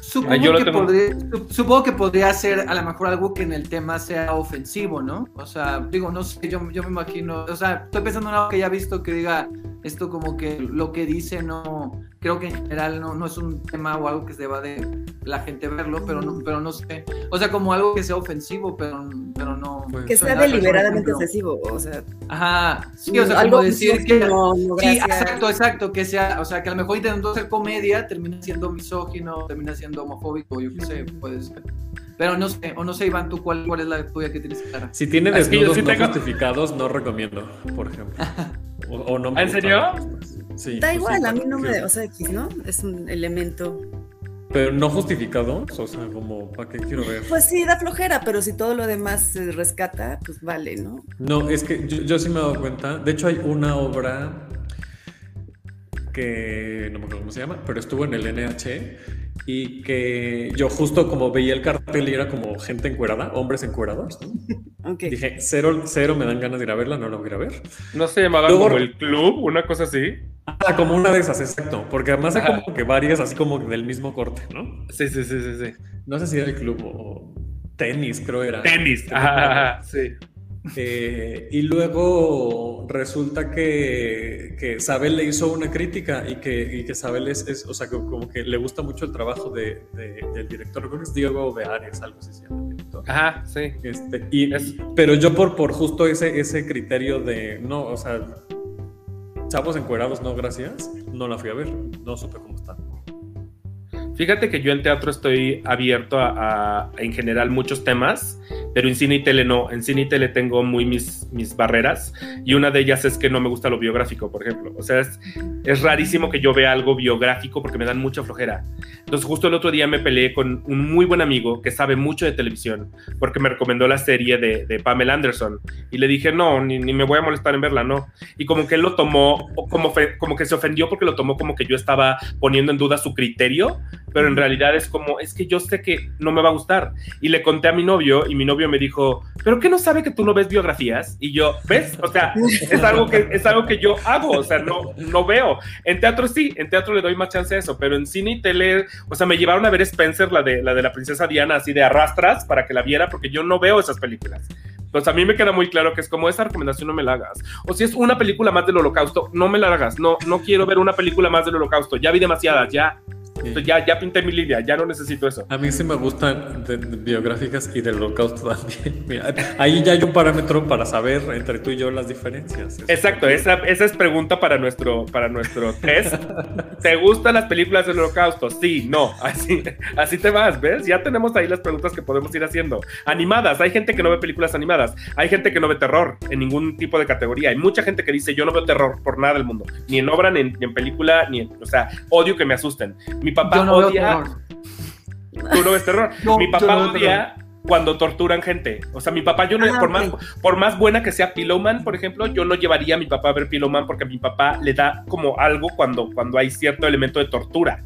Supongo, que podría, supongo, que podría, ser a lo mejor algo que en el tema sea ofensivo, ¿no? O sea, digo, no sé, yo, yo me imagino, o sea, estoy pensando en algo que ya he visto que diga esto como que lo que dice no, creo que en general no, no es un tema o algo que se va de la gente verlo, pero no, pero no sé. O sea, como algo que sea ofensivo, pero, pero no. Pues, que sea deliberadamente ofensivo, o sea. Ajá, sí, o sea, algo decir que. No, sí, exacto, exacto, que sea, o sea, que a lo mejor intentando hacer comedia termina siendo misógino, termina siendo homofóbico, yo qué sé, puede ser. Pero no sé, o no sé, Iván, tú cuál, cuál es la tuya que tienes clara. Si tiene desnudos no justificados, no recomiendo, por ejemplo. O, no ¿En serio? Sí. Da pues igual, a mí no me. O sea, X, ¿no? Es un elemento. Pero no justificado, o sea, como, ¿para qué quiero ver? Pues sí, da flojera, pero si todo lo demás se rescata, pues vale, ¿no? No, es que yo, yo sí me he dado cuenta. De hecho, hay una obra que no me acuerdo cómo se llama, pero estuvo en el NH y que yo justo como veía el cartel y era como gente encuerada, hombres encuerados. Dije, cero, cero me dan ganas de ir a verla, no la voy a ir a ver. ¿No se llamaba como el club, una cosa así? Ah, como una de esas, exacto. Porque además hay como que varias así como del mismo corte, ¿no? Sí, sí, sí, sí, sí. No sé si era el club o tenis, creo era. Tenis, ajá, sí. Eh, y luego resulta que, que, Sabel le hizo una crítica y que, y que Sabel es, o sea, como que le gusta mucho el trabajo de, del director, creo que es Diego Beares, algo así se llama. Ajá, sí. Este, y, Pero yo por, por justo ese, ese criterio de, no, o sea, chavos encuerados, no, gracias, no la fui a ver, no supe cómo está. Fíjate que yo en teatro estoy abierto a, en general muchos temas, pero en cine y tele no. En cine y tele tengo muy mis, mis barreras y una de ellas es que no me gusta lo biográfico, por ejemplo. O sea, es, es rarísimo que yo vea algo biográfico porque me dan mucha flojera. Entonces justo el otro día me peleé con un muy buen amigo que sabe mucho de televisión porque me recomendó la serie de, de Pamela Anderson y le dije, no, ni, ni, me voy a molestar en verla, no. Y como que él lo tomó, como, como que se ofendió porque lo tomó como que yo estaba poniendo en duda su criterio pero en realidad es como, es que yo sé que no me va a gustar. Y le conté a mi novio y mi novio me dijo, ¿pero qué no sabe que tú no ves biografías? Y yo, ¿ves? O sea, es algo que, es algo que yo hago, o sea, no, no veo. En teatro sí, en teatro le doy más chance a eso, pero en cine y tele, o sea, me llevaron a ver Spencer, la de la, de la princesa Diana, así de arrastras para que la viera, porque yo no veo esas películas. Entonces a mí me queda muy claro que es como esa recomendación no me la hagas. O si es una película más del holocausto, no me la hagas. No, no quiero ver una película más del holocausto. Ya vi demasiadas, ya ya, ya pinté mi línea, ya no necesito eso. A mí sí me gustan biográficas y del holocausto también. ahí ya hay un parámetro para saber entre tú y yo las diferencias. Exacto, esa, esa es pregunta para nuestro, para nuestro test. ¿Te gustan las películas del holocausto? Sí, no. Así, así te vas, ¿ves? Ya tenemos ahí las preguntas que podemos ir haciendo. Animadas, hay gente que no ve películas animadas, hay gente que no ve terror en ningún tipo de categoría. Hay mucha gente que dice, yo no veo terror por nada del mundo, ni en obra, ni en, película, ni en, o sea, odio que me asusten. Mi papá no odia. Tú no ves terror. mi papá odia cuando torturan gente. O sea, mi papá, yo no, ah, por, más, por más buena que sea Pillowman, por ejemplo, yo no llevaría a mi papá a ver Pillowman porque a mi papá le da como algo cuando, cuando hay cierto elemento de tortura.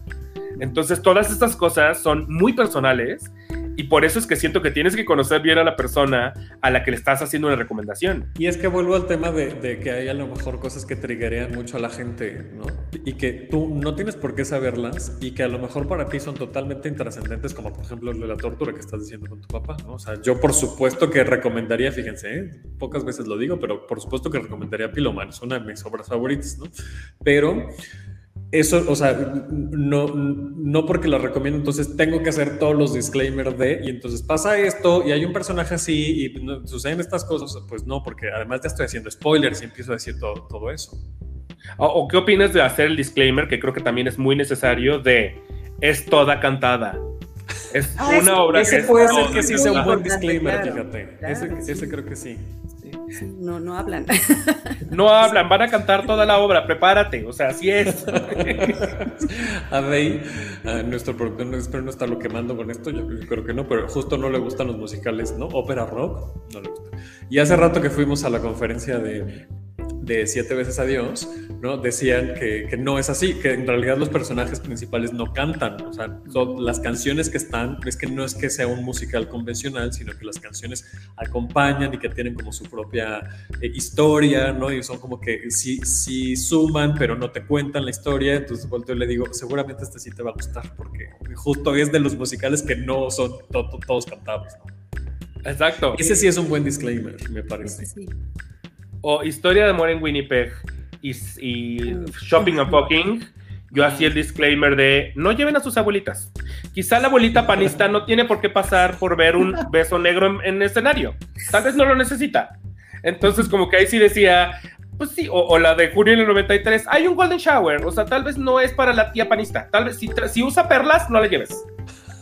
Entonces, todas estas cosas son muy personales y por eso es que siento que tienes que conocer bien a la persona a la que le estás haciendo una recomendación. Y es que vuelvo al tema de, que hay a lo mejor cosas que triggerean mucho a la gente, ¿no? Y que tú no tienes por qué saberlas y que a lo mejor para ti son totalmente intrascendentes, como por ejemplo lo de la tortura que estás diciendo con tu papá, ¿no? O sea, yo por supuesto que recomendaría, fíjense, ¿eh? pocas veces lo digo, pero por supuesto que recomendaría Piloman, es una de mis obras favoritas, ¿no? Pero eso, o sea, no, no porque lo recomiendo, entonces tengo que hacer todos los disclaimers de, y entonces pasa esto, y hay un personaje así, y suceden estas cosas, pues no, porque además ya estoy haciendo spoilers y empiezo a decir todo, todo eso. O, qué opinas de hacer el disclaimer, que creo que también es muy necesario, de es toda cantada? Es ah, una obra ese puede ser que sí sea un buen disclaimer, fíjate. Ese, ese creo que sí. No, no hablan. No hablan, van a cantar toda la obra, prepárate, o sea, así es. a Rey, nuestro productor, espero no estarlo quemando con esto, yo creo que no, pero justo no le gustan los musicales, ¿no? Ópera rock, no le gusta. Y hace rato que fuimos a la conferencia de de Siete veces a Dios, ¿no? Decían que, que, no es así, que en realidad los personajes principales no cantan, o sea, son las canciones que están, es que no es que sea un musical convencional, sino que las canciones acompañan y que tienen como su propia eh, historia, ¿no? Y son como que sí, sí suman, pero no te cuentan la historia, entonces volteo y le digo, seguramente este sí te va a gustar, porque justo es de los musicales que no son todos cantados, ¿no? Exacto. Ese sí es un buen disclaimer, me parece. Sí. O Historia de amor en Winnipeg y, Shopping and Fucking, yo hacía el disclaimer de no lleven a sus abuelitas. Quizá la abuelita panista no tiene por qué pasar por ver un beso negro en, en escenario. Tal vez no lo necesita. Entonces, como que ahí sí decía, pues sí, o, o, la de junio del 93, hay un Golden Shower. O sea, tal vez no es para la tía panista. Tal vez si, si usa perlas, no la lleves.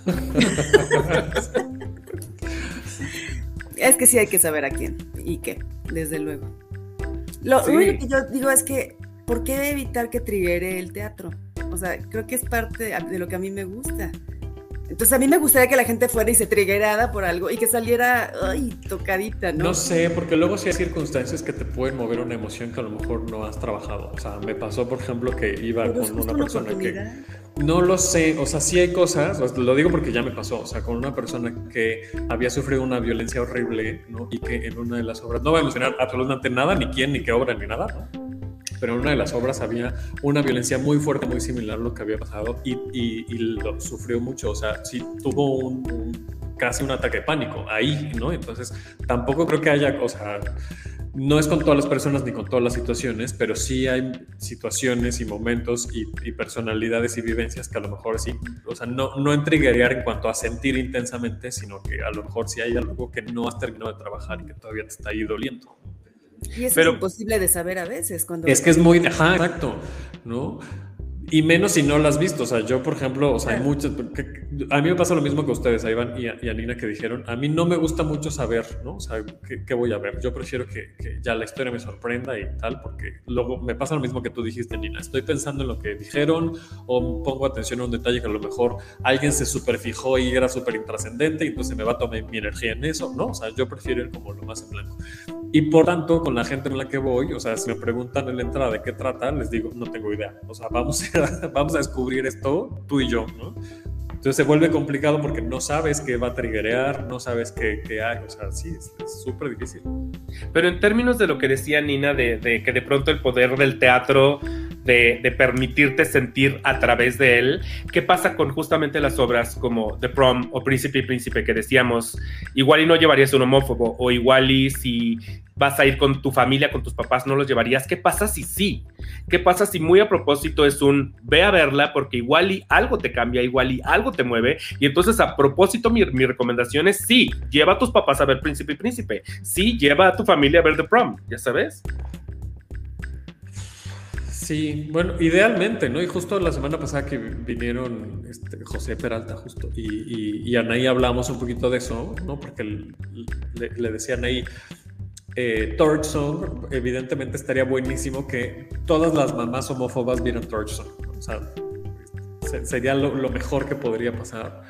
es que sí hay que saber a quién y qué, desde luego. Lo sí. único que yo digo es que, ¿por qué evitar que triggere el teatro? O sea, creo que es parte de lo que a mí me gusta. Entonces a mí me gustaría que la gente fuera y se triggerara por algo y que saliera ay, tocadita, ¿no? No sé, porque luego sí hay circunstancias que te pueden mover una emoción que a lo mejor no has trabajado. O sea, me pasó, por ejemplo, que iba con una una persona que... No lo sé, o sea, sí hay cosas, lo digo porque ya me pasó, o sea, con una persona que había sufrido una violencia horrible, ¿no? Y que en una de las obras, no voy a mencionar absolutamente nada, ni quién, ni qué obra, ni nada, ¿no? Pero en una de las obras había una violencia muy fuerte, muy similar a lo que había pasado y, y, y lo sufrió mucho, o sea, sí tuvo un, un, casi un ataque de pánico ahí, ¿no? Entonces, tampoco creo que haya, o sea, no es con todas las personas ni con todas las situaciones, pero sí hay situaciones y momentos y, y, personalidades y vivencias que a lo mejor sí, o sea, no, no en triggerear en cuanto a sentir intensamente, sino que a lo mejor sí hay algo que no has terminado de trabajar y que todavía te está ahí doliendo. Y eso Pero- es imposible de saber a veces. Cuando Es que es muy, ajá, exacto, ¿no? Y menos si no lo has visto. O sea, yo, por ejemplo, o sea, hay muchas. a mí me pasa lo mismo que ustedes, a Iván y a, y a Nina, que dijeron. A mí no me gusta mucho saber, ¿no? O sea, ¿qué, qué voy a ver? Yo prefiero que, que ya la historia me sorprenda y tal, porque luego me pasa lo mismo que tú dijiste, Nina. Estoy pensando en lo que dijeron o pongo atención a un detalle que a lo mejor alguien se superfijó y era súper intrascendente y entonces me va a tomar mi energía en eso, ¿no? O sea, yo prefiero ir como lo más en blanco. Y por tanto, con la gente en la que voy, o sea, si me preguntan en la entrada de qué trata, les digo, no tengo idea. O sea, vamos a, vamos a descubrir esto tú y yo, ¿no? Entonces se vuelve complicado porque no sabes qué va a triggerear, no sabes qué, qué hay. O sea, sí, es súper difícil. Pero en términos de lo que decía Nina, de, de que de pronto el poder del teatro, de, de permitirte sentir a través de él, ¿qué pasa con justamente las obras como The Prom o Príncipe y Príncipe que decíamos? Igual y no llevarías un homófobo, o igual y si vas a ir con tu familia, con tus papás, no los llevarías. ¿Qué pasa si sí? ¿Qué pasa si muy a propósito es un ve a verla porque igual y algo te cambia, igual y algo te mueve? Y entonces a propósito mi, mi recomendación es sí, lleva a tus papás a ver Príncipe y Príncipe. Sí, lleva a tu familia a ver The Prom, ya sabes. Sí, bueno, idealmente, ¿no? Y justo la semana pasada que vinieron este, José Peralta, justo, y, y, y Anaí hablamos un poquito de eso, ¿no? Porque le, le decía Anaí, eh, Torch Song, evidentemente estaría buenísimo que todas las mamás homófobas vieran Torch Song. O sea, se, sería lo, lo, mejor que podría pasar.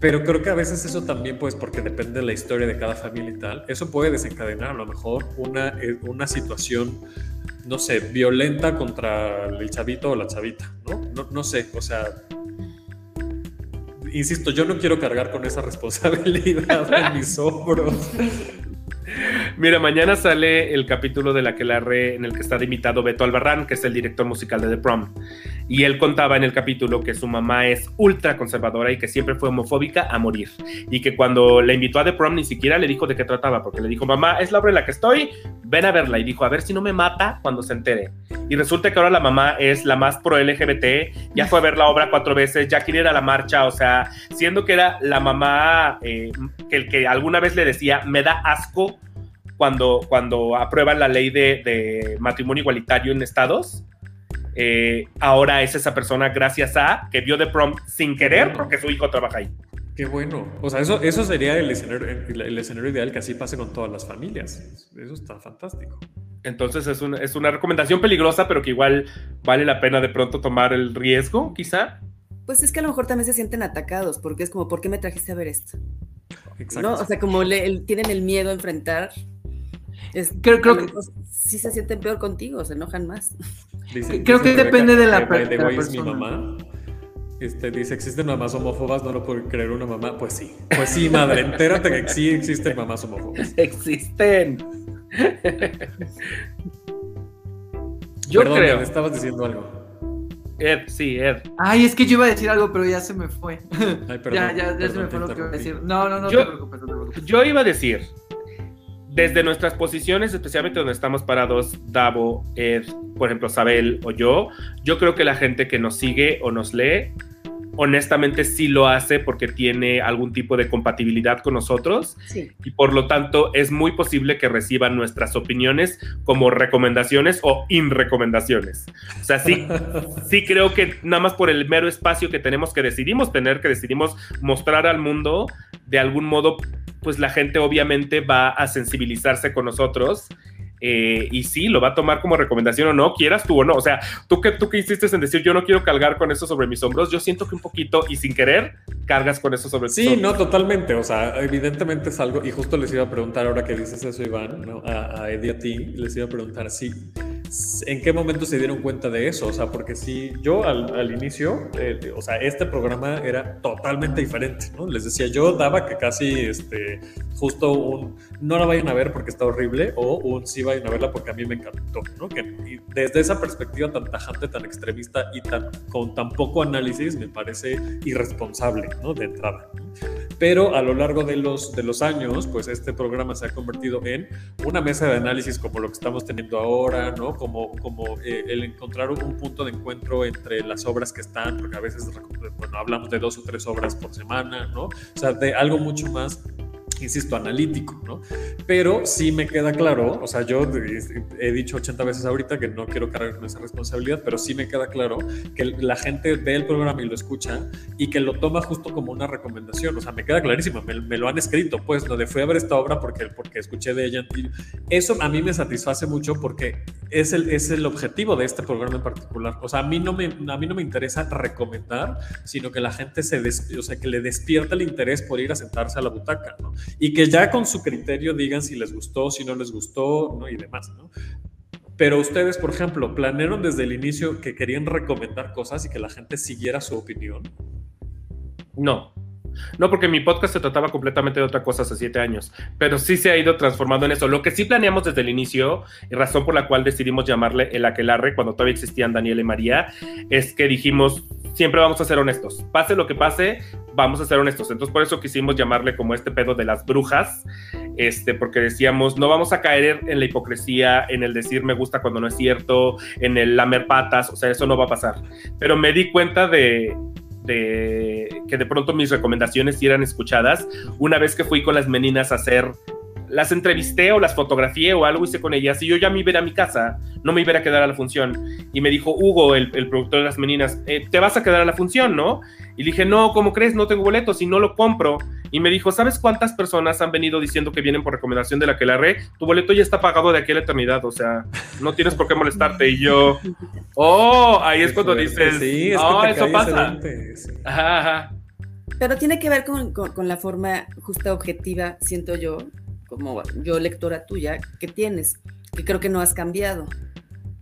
Pero creo que a veces eso también, pues, porque depende de la historia de cada familia y tal, eso puede desencadenar a lo mejor una, eh, una situación, no sé, violenta contra el chavito o la chavita, ¿no? No, no sé, o sea, insisto, yo no quiero cargar con esa responsabilidad en mis hombros. Mira, mañana sale el capítulo de la que la re en el que está de invitado Beto Albarrán, que es el director musical de The Prom. Y él contaba en el capítulo que su mamá es ultra conservadora y que siempre fue homofóbica a morir. Y que cuando la invitó a The Prom ni siquiera le dijo de qué trataba, porque le dijo, mamá, es la obra en la que estoy, ven a verla. Y dijo, a ver si no me mata cuando se entere. Y resulta que ahora la mamá es la más pro LGBT, ya fue a ver la obra cuatro veces, ya quiere ir a la marcha, o sea, siendo que era la mamá eh, que que alguna vez le decía, me da asco cuando, cuando aprueban la ley de, de matrimonio igualitario en estados. Eh, ahora es esa persona gracias a que vio The Prom sin querer porque su hijo trabaja ahí. Qué bueno. O sea, eso, eso sería el escenario, el escenario ideal que así pase con todas las familias. Eso está fantástico. Entonces es una, es una recomendación peligrosa, pero que igual vale la pena de pronto tomar el riesgo, quizá. Pues es que a lo mejor también se sienten atacados, porque es como, ¿por qué me trajiste a ver esto? Exacto. O sea, como le, tienen el miedo a enfrentar. Creo, que sí se sienten peor contigo, se enojan más. creo que depende de la, persona. mi mamá. Este, dice, ¿existen mamás homófobas? No lo puedo creer una mamá. Pues sí, pues sí, madre, entérate que sí existen mamás homófobas. Existen. Yo creo. Me estabas diciendo algo. Ed, sí, Ed. Ay, es que yo iba a decir algo, pero ya se me fue. ya, ya, ya se me fue lo que iba a decir. No, no, no, yo, te preocupes, no te preocupes. Yo iba a decir, desde nuestras posiciones, especialmente donde estamos parados, Davo, Ed, por ejemplo, Sabel o yo, yo creo que la gente que nos sigue o nos lee honestamente sí lo hace porque tiene algún tipo de compatibilidad con nosotros y por lo tanto es muy posible que reciban nuestras opiniones como recomendaciones o inrecomendaciones. O sea, sí, sí creo que nada más por el mero espacio que tenemos que decidimos tener, que decidimos mostrar al mundo, de algún modo, pues la gente obviamente va a sensibilizarse con nosotros eh, y sí, lo va a tomar como recomendación o no, quieras tú o no. O sea, tú que, tú que insistes en decir yo no quiero cargar con eso sobre mis hombros, yo siento que un poquito y sin querer cargas con eso sobre sí, tus hombros. Sí, no, totalmente. O sea, evidentemente es algo, y justo les iba a preguntar ahora que dices eso, Iván, ¿no? a, a Eddie a ti, les iba a preguntar si ¿En qué momento se dieron cuenta de eso? O sea, porque si yo al, inicio, eh, o sea, este programa era totalmente diferente, ¿no? Les decía, yo daba que casi, este, justo un, no la vayan a ver porque está horrible, o un sí vayan a verla porque a mí me encantó, desde esa perspectiva tan tajante, tan extremista y tan, con tan poco análisis, me parece irresponsable, ¿no? De entrada. Pero a lo largo de los, años, pues este programa se ha convertido en una mesa de análisis como lo que estamos teniendo ahora, ¿no? como, como eh, el encontrar un punto de encuentro entre las obras que están, porque a veces, bueno, hablamos de dos o tres obras por semana, ¿no? O sea, de algo mucho más insisto, analítico, ¿no? Pero sí me queda claro, o sea, yo he dicho 80 veces ahorita que no quiero cargar con esa responsabilidad, pero sí me queda claro que la gente ve el programa y lo escucha y que lo toma justo como una recomendación, o sea, me queda clarísimo, me, lo han escrito, pues, lo de fui a ver esta obra porque, porque escuché de ella. Eso a mí me satisface mucho porque es el, es el objetivo de este programa en particular. O sea, a mí no me, a mí no me interesa recomendar, sino que la gente se, o sea, que le despierta el interés por ir a sentarse a la butaca, ¿no? Y que ya con su criterio digan si les gustó, si no les gustó, ¿no? Y demás, ¿no? Pero ustedes, por ejemplo, ¿planearon desde el inicio que querían recomendar cosas y que la gente siguiera su opinión? No. No, porque mi podcast se trataba completamente de otra cosa hace siete años, pero sí se ha ido transformando en eso. Lo que sí planeamos desde el inicio, y razón por la cual decidimos llamarle el aquelarre cuando todavía existían Daniel y María, es que dijimos, siempre vamos a ser honestos. Pase lo que pase, vamos a ser honestos. Entonces, por eso quisimos llamarle como este pedo de las brujas, este, porque decíamos, no vamos a caer en la hipocresía, en el decir me gusta cuando no es cierto, en el lamer patas, o sea, eso no va a pasar. Pero me di cuenta de, de que de pronto mis recomendaciones sí eran escuchadas una vez que fui con las meninas a hacer las entrevisté o las fotografié o algo hice con ellas y yo ya me iba a, mi casa, no me iba a quedar a la función. Y me dijo Hugo, el, productor de las meninas, eh, te vas a quedar a la función, ¿no? Y dije, no, ¿cómo crees? No tengo boletos y no lo compro. Y me dijo, ¿sabes cuántas personas han venido diciendo que vienen por recomendación de la que la re? Tu boleto ya está pagado de aquí a la eternidad, o sea, no tienes por qué molestarte. Y yo, oh, ahí es cuando dices, sí, oh, eso pasa. Ajá, Pero tiene que ver con, con la forma justa, objetiva, siento yo, como yo lectora tuya, que tienes, que creo que no has cambiado.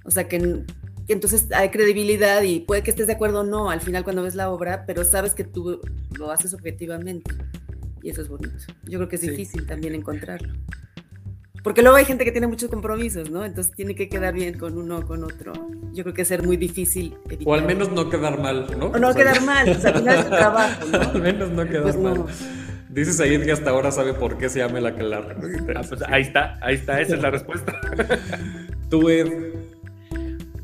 O sea, que, entonces hay credibilidad y puede que estés de acuerdo o no al final cuando ves la obra, pero sabes que tú lo haces objetivamente. Y eso es bonito. Yo creo que es difícil también encontrarlo. Porque luego hay gente que tiene muchos compromisos, ¿no? Entonces tiene que quedar bien con uno o con otro. Yo creo que es ser muy difícil. O al menos no quedar mal, ¿no? O no quedar mal, o sea, al final es trabajo, ¿no? al menos no quedar pues mal. Dices ahí que hasta ahora sabe por qué se llama la aquelarre. Ah, pues ahí está, ahí está, esa es la respuesta. Tú, Ed.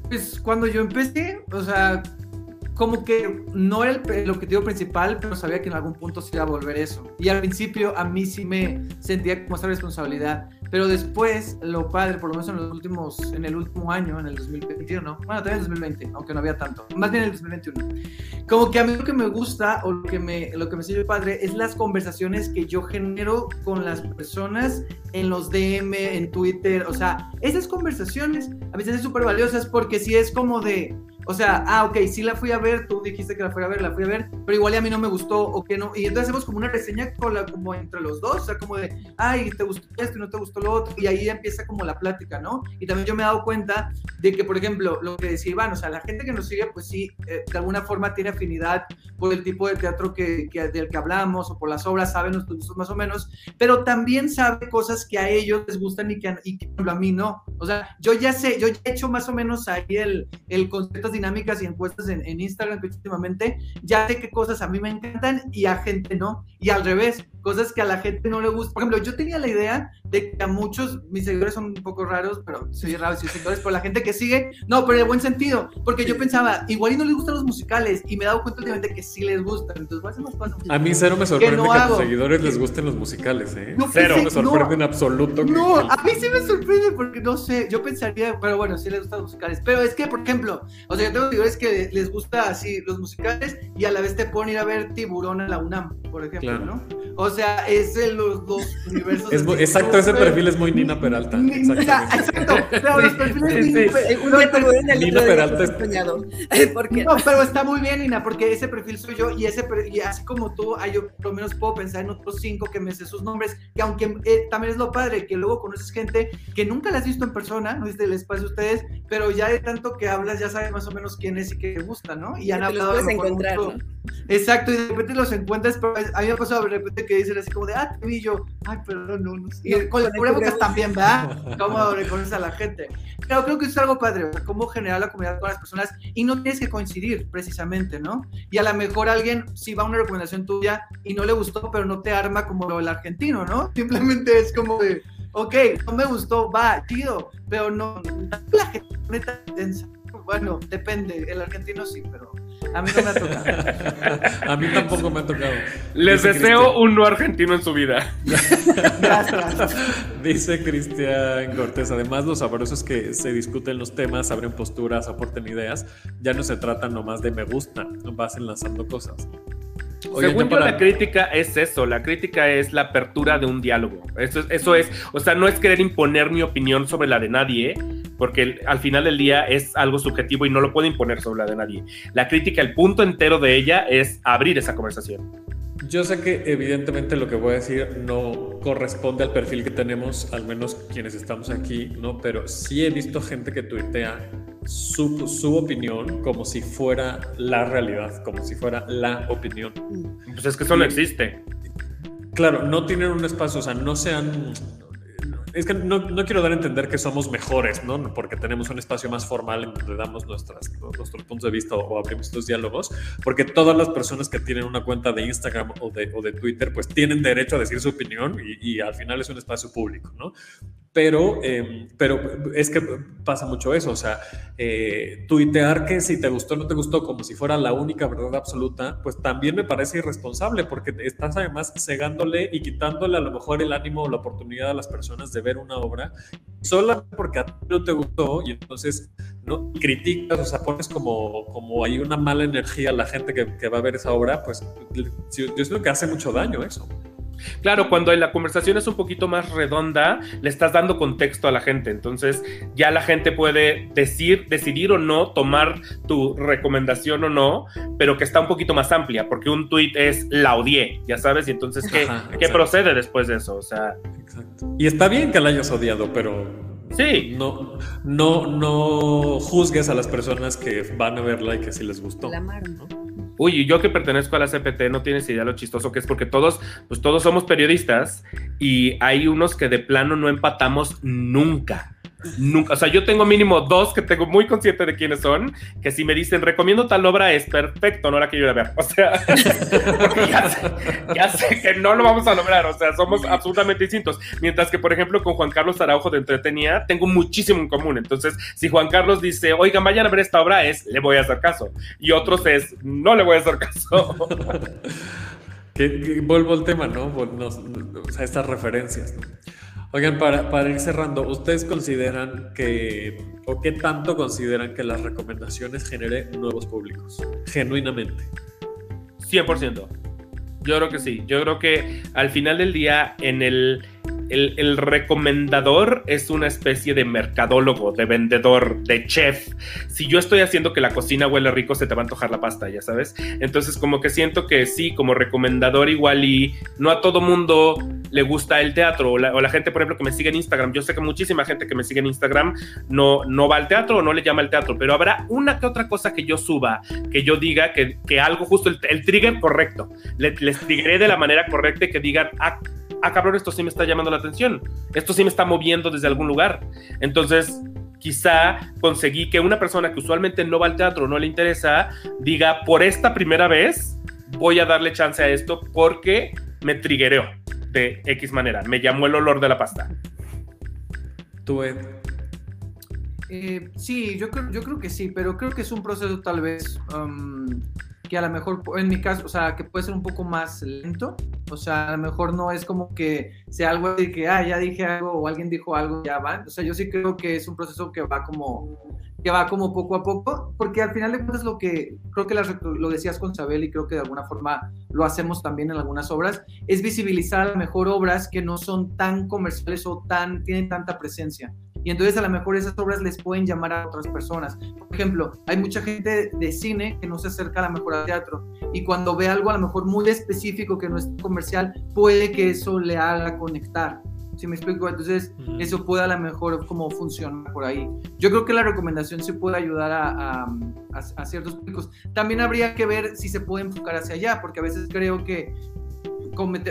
Pues cuando yo empecé, o sea, como que no era el, objetivo principal, pero sabía que en algún punto se iba a volver eso. Y al principio a mí sí me sentía como esa responsabilidad Pero después, lo padre, por lo menos en los últimos, en el último año, en el 2021, bueno, también el 2020, aunque no había tanto, más bien en el 2021. Como que a mí lo que me gusta o lo que me, lo que me sirve padre es las conversaciones que yo genero con las personas en los DM, en Twitter, o sea, esas conversaciones a veces son súper valiosas porque si es como de, o sea, ah, ok, sí la fui a ver, tú dijiste que la fui a ver, la fui a ver, pero igual a mí no me gustó o que no. Y entonces hacemos como una reseña con la, como entre los dos, o sea, como de, ay, te gustó esto y no te gustó lo otro. Y ahí empieza como la plática, ¿no? Y también yo me he dado cuenta de que, por ejemplo, lo que decía Iván, o sea, la gente que nos sigue, pues sí, eh, de alguna forma tiene afinidad por el tipo de teatro que, que, del que hablamos o por las obras, saben nuestros gustos más o menos, pero también sabe cosas que a ellos les gustan y que, y que a mí no. O sea, yo ya sé, yo ya he hecho más o menos ahí el, el concepto dinámicas y encuestas en, Instagram que últimamente, ya sé qué cosas a mí me encantan y a gente no. Y al revés, cosas que a la gente no le gusta. Por ejemplo, yo tenía la idea de que a muchos, mis seguidores son un poco raros, pero soy raro si seguidores, pero la gente que sigue, no, pero en buen sentido, porque yo pensaba, igual y no les gustan los musicales, y me he dado cuenta últimamente que sí les gustan, entonces voy a hacer más cosas. A mí cero me sorprende que, no que a tus seguidores les gusten los musicales, ¿eh? No, cero me sorprende en absoluto. No, a mí sí me sorprende porque no sé, yo pensaría, pero bueno, sí les gustan los musicales, pero es que, por ejemplo, o sea, yo tengo seguidores que les gusta así los musicales y a la vez te pueden ir a ver Tiburón en la UNAM, por ejemplo, ¿no? O sea, es de los dos universos. Es muy, exacto, ese perfil es muy Nina Peralta. Exacto, pero los perfiles Nina, Nina Peralta es... No, pero está muy bien, Nina, porque ese perfil soy yo y ese y así como tú, yo por lo menos puedo pensar en otros cinco que me sé sus nombres, que aunque eh, también es lo padre, que luego conoces gente que nunca la has visto en persona, no viste el espacio ustedes, pero ya de tanto que hablas ya sabes más o menos quién es y qué te gusta, ¿no? Y han hablado. Los encontrar, ¿no? Exacto, y de repente los encuentras, pero a mí me ha pasado de repente que dicen así como de, ah, te vi yo, ay, perdón, no, no. Y con las cubrebocas también, ¿verdad? ¿Cómo reconoces a la gente? Pero creo que es algo padre, o sea, cómo generar la comunidad con las personas y no tienes que coincidir precisamente, ¿no? Y a lo mejor alguien sí va a una recomendación tuya y no le gustó, pero no te arma como el argentino, ¿no? Simplemente es como de, ok, no me gustó, va, chido, pero no, la gente neta densa. Bueno, depende, el argentino sí, pero a mí no me ha tocado. a mí tampoco me ha tocado. Les Dice deseo Cristian. un no argentino en su vida. Gracias. Dice Cristian Cortés, además los sabrosos que se discuten los temas, abren posturas, aporten ideas, ya no se trata nomás de me gusta, vas enlazando cosas. Oye, Según yo, para... la crítica es eso, la crítica es la apertura de un diálogo. Eso es, eso es, o sea, no es querer imponer mi opinión sobre la de nadie, porque al final del día es algo subjetivo y no lo puedo imponer sobre la de nadie. La crítica, el punto entero de ella es abrir esa conversación. Yo sé que evidentemente lo que voy a decir no corresponde al perfil que tenemos, al menos quienes estamos aquí, ¿no? Pero sí he visto gente que tuitea su, su, opinión como si fuera la realidad, como si fuera la opinión. Pues es que eso no existe. Claro, no tienen un espacio, o sea, no sean es que no, no, quiero dar a entender que somos mejores, ¿no? Porque tenemos un espacio más formal en donde damos nuestras, nuestros puntos de vista o, o, abrimos estos diálogos, porque todas las personas que tienen una cuenta de Instagram o de, o de Twitter, pues tienen derecho a decir su opinión y, y, al final es un espacio público, ¿no? Pero, eh, pero es que pasa mucho eso, o sea, eh, tuitear que si te gustó o no te gustó como si fuera la única verdad absoluta, pues también me parece irresponsable porque estás además cegándole y quitándole a lo mejor el ánimo o la oportunidad a las personas de ver una obra solo porque a ti no te gustó y entonces no criticas, o sea, pones como, como hay una mala energía a la gente que, que va a ver esa obra, pues yo creo que hace mucho daño eso. Claro, cuando la conversación es un poquito más redonda, le estás dando contexto a la gente. Entonces, ya la gente puede decir, decidir o no, tomar tu recomendación o no, pero que está un poquito más amplia, porque un tweet es la odié, ya sabes, y entonces, ¿qué, Ajá, ¿qué procede después de eso? O sea. Exacto. Y está bien que la hayas odiado, pero. Sí. No, no, no juzgues a las personas que van a verla y que sí les gustó. La ¿no? Uy, yo que pertenezco a la CPT no tienes idea lo chistoso que es porque todos, pues todos somos periodistas y hay unos que de plano no empatamos nunca. Nunca, o sea, yo tengo mínimo dos que tengo muy consciente de quiénes son, que si me dicen recomiendo tal obra es perfecto, no la quiero ir a ver. O sea, ya, sé, ya, sé, que no lo vamos a lograr, o sea, somos absolutamente distintos. Mientras que, por ejemplo, con Juan Carlos Araujo de Entretenía, tengo muchísimo en común. Entonces, si Juan Carlos dice, oigan, vayan a ver esta obra, es, le voy a hacer caso. Y otros es, no le voy a hacer caso. que, que, vuelvo al tema, ¿no? no o sea, estas referencias, ¿no? Oigan, para, para ir cerrando, ¿ustedes consideran que, o qué tanto consideran que las recomendaciones generen nuevos públicos? Genuinamente. 100%. Yo creo que sí. Yo creo que al final del día, en el el, recomendador es una especie de mercadólogo, de vendedor, de chef. Si yo estoy haciendo que la cocina huele rico, se te va a antojar la pasta, ya sabes. Entonces, como que siento que sí, como recomendador igual y no a todo mundo le gusta el teatro o la, gente, por ejemplo, que me sigue en Instagram. Yo sé que muchísima gente que me sigue en Instagram no, no va al teatro o no le llama al teatro, pero habrá una que otra cosa que yo suba, que yo diga que, algo justo, el, trigger correcto, les triggeré de la manera correcta y que digan, ah, ah, cabrón, esto sí me está llamando la atención, esto sí me está moviendo desde algún lugar. Entonces, quizá conseguí que una persona que usualmente no va al teatro, no le interesa, diga, por esta primera vez voy a darle chance a esto porque me triguereó de X manera, me llamó el olor de la pasta. Tú, Ed. Eh, sí, yo creo, yo creo que sí, pero creo que es un proceso tal vez um, que a lo mejor, en mi caso, o sea, que puede ser un poco más lento. O sea, a lo mejor no es como que sea algo de que, ah, ya dije algo o alguien dijo algo, ya van. O sea, yo sí creo que es un proceso que va como, que va como poco a poco, porque al final de cuentas lo que, creo que lo decías con Sabel y creo que de alguna forma lo hacemos también en algunas obras, es visibilizar a lo mejor obras que no son tan comerciales o tan, tienen tanta presencia y entonces a lo mejor esas obras les pueden llamar a otras personas. Por ejemplo, hay mucha gente de cine que no se acerca a lo mejor al teatro y cuando ve algo a lo mejor muy específico que no es comercial, puede que eso le haga conectar. ¿Sí me explico? Entonces, eso puede a lo mejor como funcionar por ahí. Yo creo que la recomendación sí puede ayudar a, a, ciertos públicos. También habría que ver si se puede enfocar hacia allá, porque a veces creo que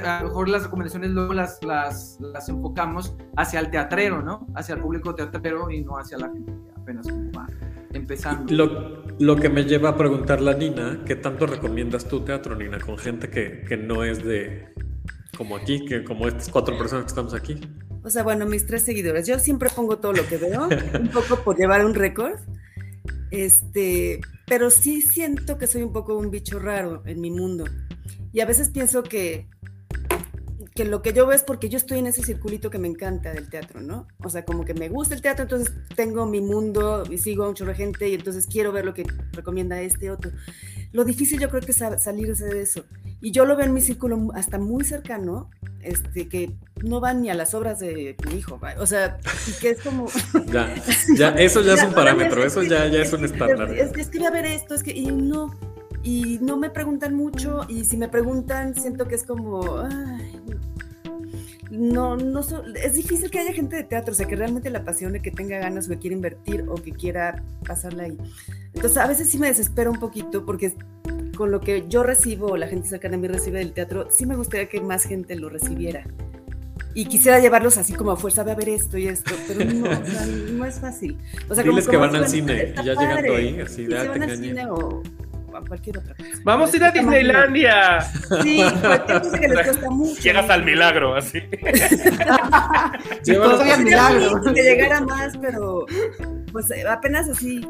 a lo mejor las recomendaciones luego las, las, las, enfocamos hacia el teatrero, ¿no? Hacia el público teatrero y no hacia la gente que apenas va empezando. Lo, lo, que me lleva a preguntarle a Nina, ¿qué tanto recomiendas tu teatro, Nina, con gente que, que no es de como aquí, que como estas cuatro personas que estamos aquí? O sea, bueno, mis tres seguidores. Yo siempre pongo todo lo que veo, un poco por llevar un récord. Este, pero sí siento que soy un poco un bicho raro en mi mundo. Y a veces pienso que, que lo que yo veo es porque yo estoy en ese circulito que me encanta del teatro, ¿no? O sea, como que me gusta el teatro, entonces tengo mi mundo y sigo a un chorro de gente y entonces quiero ver lo que recomienda este otro. Lo difícil yo creo que es salirse de eso. Y yo lo veo en mi círculo hasta muy cercano, este, que no van ni a las obras de mi hijo, o sea, y que es como... ya, ya, eso ya, es un parámetro, eso ya, ya es un estándar. Es, es, que voy a ver esto, es que, y no, y no me preguntan mucho y si me preguntan siento que es como, ay, no, no, es difícil que haya gente de teatro, o sea, que realmente la apasione, que tenga ganas o que quiera invertir o que quiera pasarla ahí. Entonces, a veces sí me desespero un poquito porque con lo que yo recibo o la gente cercana a mí recibe del teatro, sí me gustaría que más gente lo recibiera. Y quisiera llevarlos así como a fuerza, a ver esto y esto, pero no, o sea, no es fácil. O sea, Diles que van al cine y ya llegando ahí, así, de, van al cine o, cualquier otra cosa. Vamos a ir a Disneylandia. Sí, cualquier cosa que les cuesta mucho. Llegas al milagro, así. Llévanos al milagro. Que llegara más, pero pues eh, apenas así,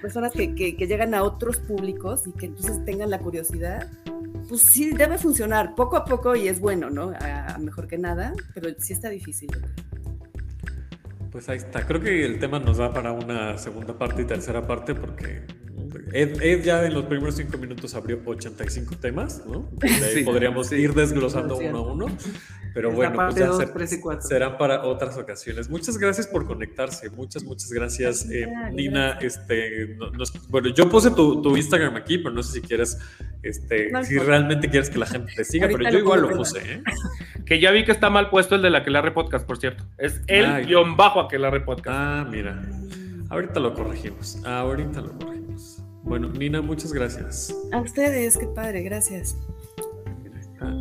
personas que, que, que llegan a otros públicos y que entonces tengan la curiosidad pues sí debe funcionar poco a poco y es bueno, ¿no? A, mejor que nada, pero sí está difícil. Pues ahí está. Creo que el tema nos da para una segunda parte y tercera parte porque Ed, ya en los primeros cinco minutos abrió 85 temas, ¿no? ahí podríamos ir desglosando uno a uno. Pero bueno, pues ya serán para otras ocasiones. Muchas gracias por conectarse. Muchas, muchas gracias, eh, Nina. Este, bueno, yo puse tu, Instagram aquí, pero no sé si quieres, este, si realmente quieres que la gente te siga, pero yo igual lo puse. ¿eh? Que ya vi que está mal puesto el de la Aquelarre Podcast, por cierto. Es el guion bajo Aquelarre Podcast. Ah, mira. Ahorita lo corregimos. Ahorita lo corregimos. Bueno, Nina, muchas gracias. A ustedes, qué padre, gracias.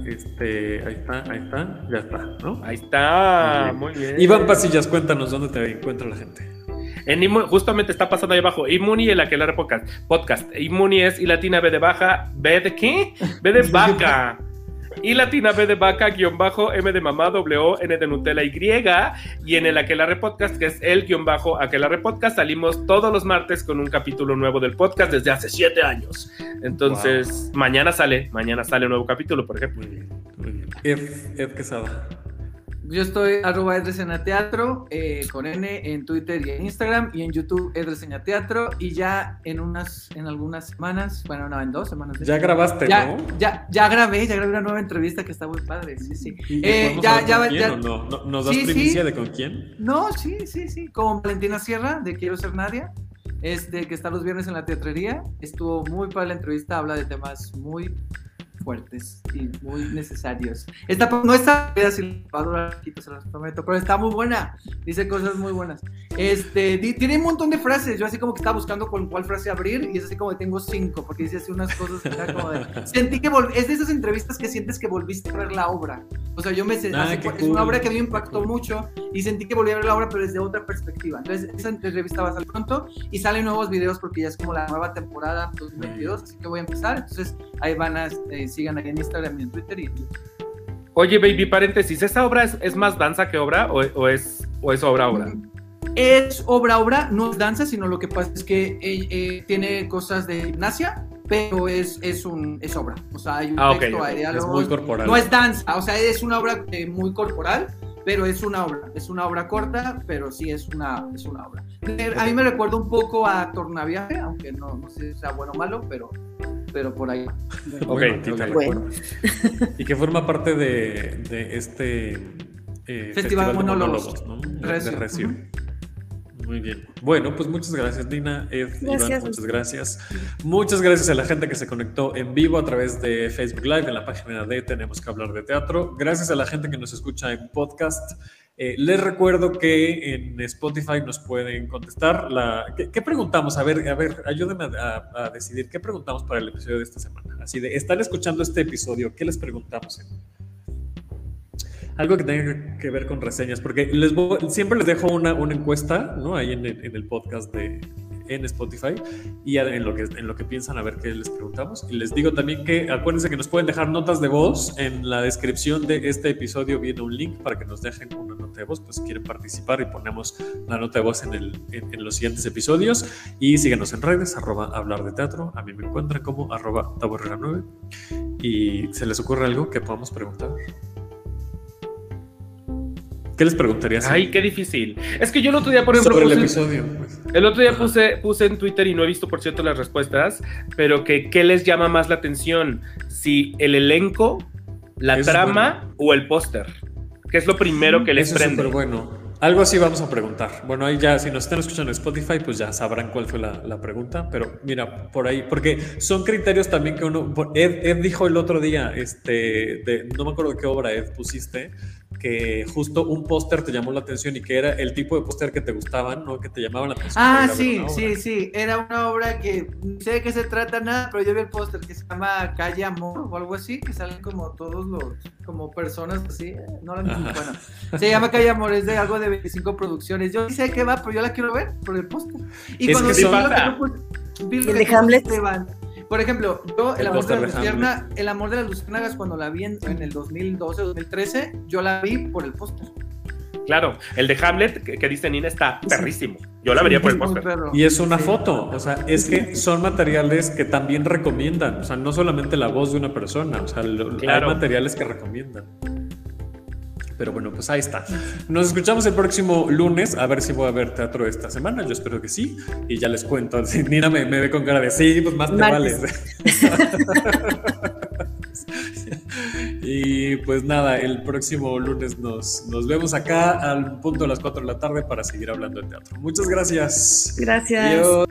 Este, ahí está, ahí está, ya está, ¿no? Ahí está, muy bien. Iván Pasillas, cuéntanos dónde te encuentra la gente. En justamente está pasando ahí abajo. Inmuni el Aquelarre Podcast. Podcast. Inmuni es y latina B de baja. ¿B de qué? B de vaca y latina B de vaca, guion bajo, M de mamá, W, N de Nutella Y. Y en el Aquelarre Podcast, que es el guion bajo Aquelarre Podcast, salimos todos los martes con un capítulo nuevo del podcast desde hace siete años. Entonces, mañana sale, mañana sale un nuevo capítulo, por ejemplo. Ed, Quesada. Yo estoy arroba Edresena Teatro eh, con N en Twitter y en Instagram y en YouTube Edresena Teatro y ya en unas, en algunas semanas, bueno, no, en dos semanas. Ya grabaste, ya, ¿no? Ya, ya grabé, ya grabé una nueva entrevista que está muy padre, sí, sí. ¿Y Eh, ya, ya, quién ya- no? ¿No- ¿Nos das Sí, sí. primicia de con quién? No, sí, sí, sí, con Valentina Sierra de Quiero Ser Nadia, este, que está los viernes en la teatrería. Estuvo muy para la entrevista, habla de temas muy fuertes y muy necesarios. Esta no está si va a durar se los prometo, pero está muy buena. Dice cosas muy buenas. Este, di- tiene un montón de frases. Yo así como que estaba buscando con cuál frase abrir y es así como que tengo cinco, porque dice así unas cosas que era como de, sentí que es de esas entrevistas que sientes que volviste a ver la obra. O sea, yo me Ah, qué es cool. una obra que a mí me impactó mucho y sentí que volví a ver la obra, pero desde otra perspectiva. Entonces, esa entrevista va a salir pronto y salen nuevos videos porque ya es como la nueva temporada 2022, así que voy a empezar. Entonces, ahí van a, eh, sigan ahí en Instagram y en Twitter y. Oye, baby, paréntesis, ¿esa obra es, es más danza que obra o, o es, o es obra obra? Es obra obra, no es danza, sino lo que pasa es que eh, eh, tiene cosas de gimnasia, pero es, es, un, es obra. O sea, hay un Ah, ok, texto, ok. hay Es muy corporal. No es danza, o sea, es una obra eh, muy corporal, pero es una obra. Es una obra corta, pero sí es una, es una obra. A mí me recuerda un poco a Tornaviaje, aunque no, no sé si sea bueno o malo, pero, pero por ahí. Bueno, Ok, a ti te ok. recuerdo. Y que forma parte de, de este eh, Festival de Monólogos. ¿no? De- Recio. De Recio. Ujú. Muy bien. Bueno, pues muchas gracias, Dina, Ed, Iván, muchas gracias. Muchas gracias a la gente que se conectó en vivo a través de Facebook Live en la página de Tenemos que hablar de teatro. Gracias a la gente que nos escucha en podcast. Eh, les recuerdo que en Spotify nos pueden contestar. La, ¿qué, qué preguntamos? A ver, a ver, ayúdenme a, a- a decidir qué preguntamos para el episodio de esta semana. Así de, están escuchando este episodio, ¿qué les preguntamos? Algo que tenga que ver con reseñas, porque les voy- siempre les dejo una, una encuesta, ¿no? Ahí en el, en el podcast de en Spotify y en lo, que, en lo que piensan a ver qué les preguntamos. Y les digo también que acuérdense que nos pueden dejar notas de voz. En la descripción de este episodio viene un link para que nos dejen una nota de voz, pues si quieren participar y ponemos la nota de voz en, el, en, en los siguientes episodios. Y síguenos en redes, arroba hablar de teatro. A mí me encuentran como arroba taborrera 9. ¿Y se les ocurre algo que podamos preguntar? ¿Qué les preguntaría? Ay, qué difícil. Es que yo el otro día, por ejemplo, sobre el puse- episodio. pues. El otro día puse, puse en Twitter y no he visto, por cierto, las respuestas, pero que qué les llama más la atención, si el elenco, la Eso es trama o el póster, que es lo primero que les Eso es prende. súper bueno. Algo así vamos a preguntar. Bueno, ahí ya, si nos están escuchando en Spotify, pues ya sabrán cuál fue la, la pregunta. Pero mira, por ahí, porque son criterios también que uno. Ed, Ed dijo el otro día, este, de, no me acuerdo de qué obra Ed pusiste, que justo un póster te llamó la atención y que era el tipo de póster que te gustaban, ¿no? Que te llamaban la atención. Ah, sí, sí, sí. Era una obra que no sé de qué se trata nada, pero yo vi el póster que se llama Calle Amor o algo así, que salen como todos los, como personas así. eh, No la Ajá. bueno. Se llama Calle Amor, es de algo de 25 producciones. Yo sí sé qué va, pero yo la quiero ver por el póster. Y Es cuando que vi lo que pus- vi lo ¿Y el que de Hamlet? Por ejemplo, yo El El amor de la de lucierna, El amor de las luciérnagas cuando la vi en, en el 2012 2013, yo la vi por el póster. Claro, el de Hamlet que, que dice Nina está perrísimo. Yo la vería por el póster. Y es una Sí. foto, o sea, es que son materiales que también recomiendan, o sea, no solamente la voz de una persona, o sea, lo- Claro. hay materiales que recomiendan. Pero bueno, pues ahí está. Nos escuchamos el próximo lunes, a ver si voy a ver teatro esta semana, yo espero que sí, y ya les cuento. Si Nina me, me ve con cara de sí, pues más te vale. Martes. y pues nada, el próximo lunes nos, nos vemos acá al punto de las 4 de la tarde para seguir hablando de teatro. Muchas gracias. Gracias. Adiós.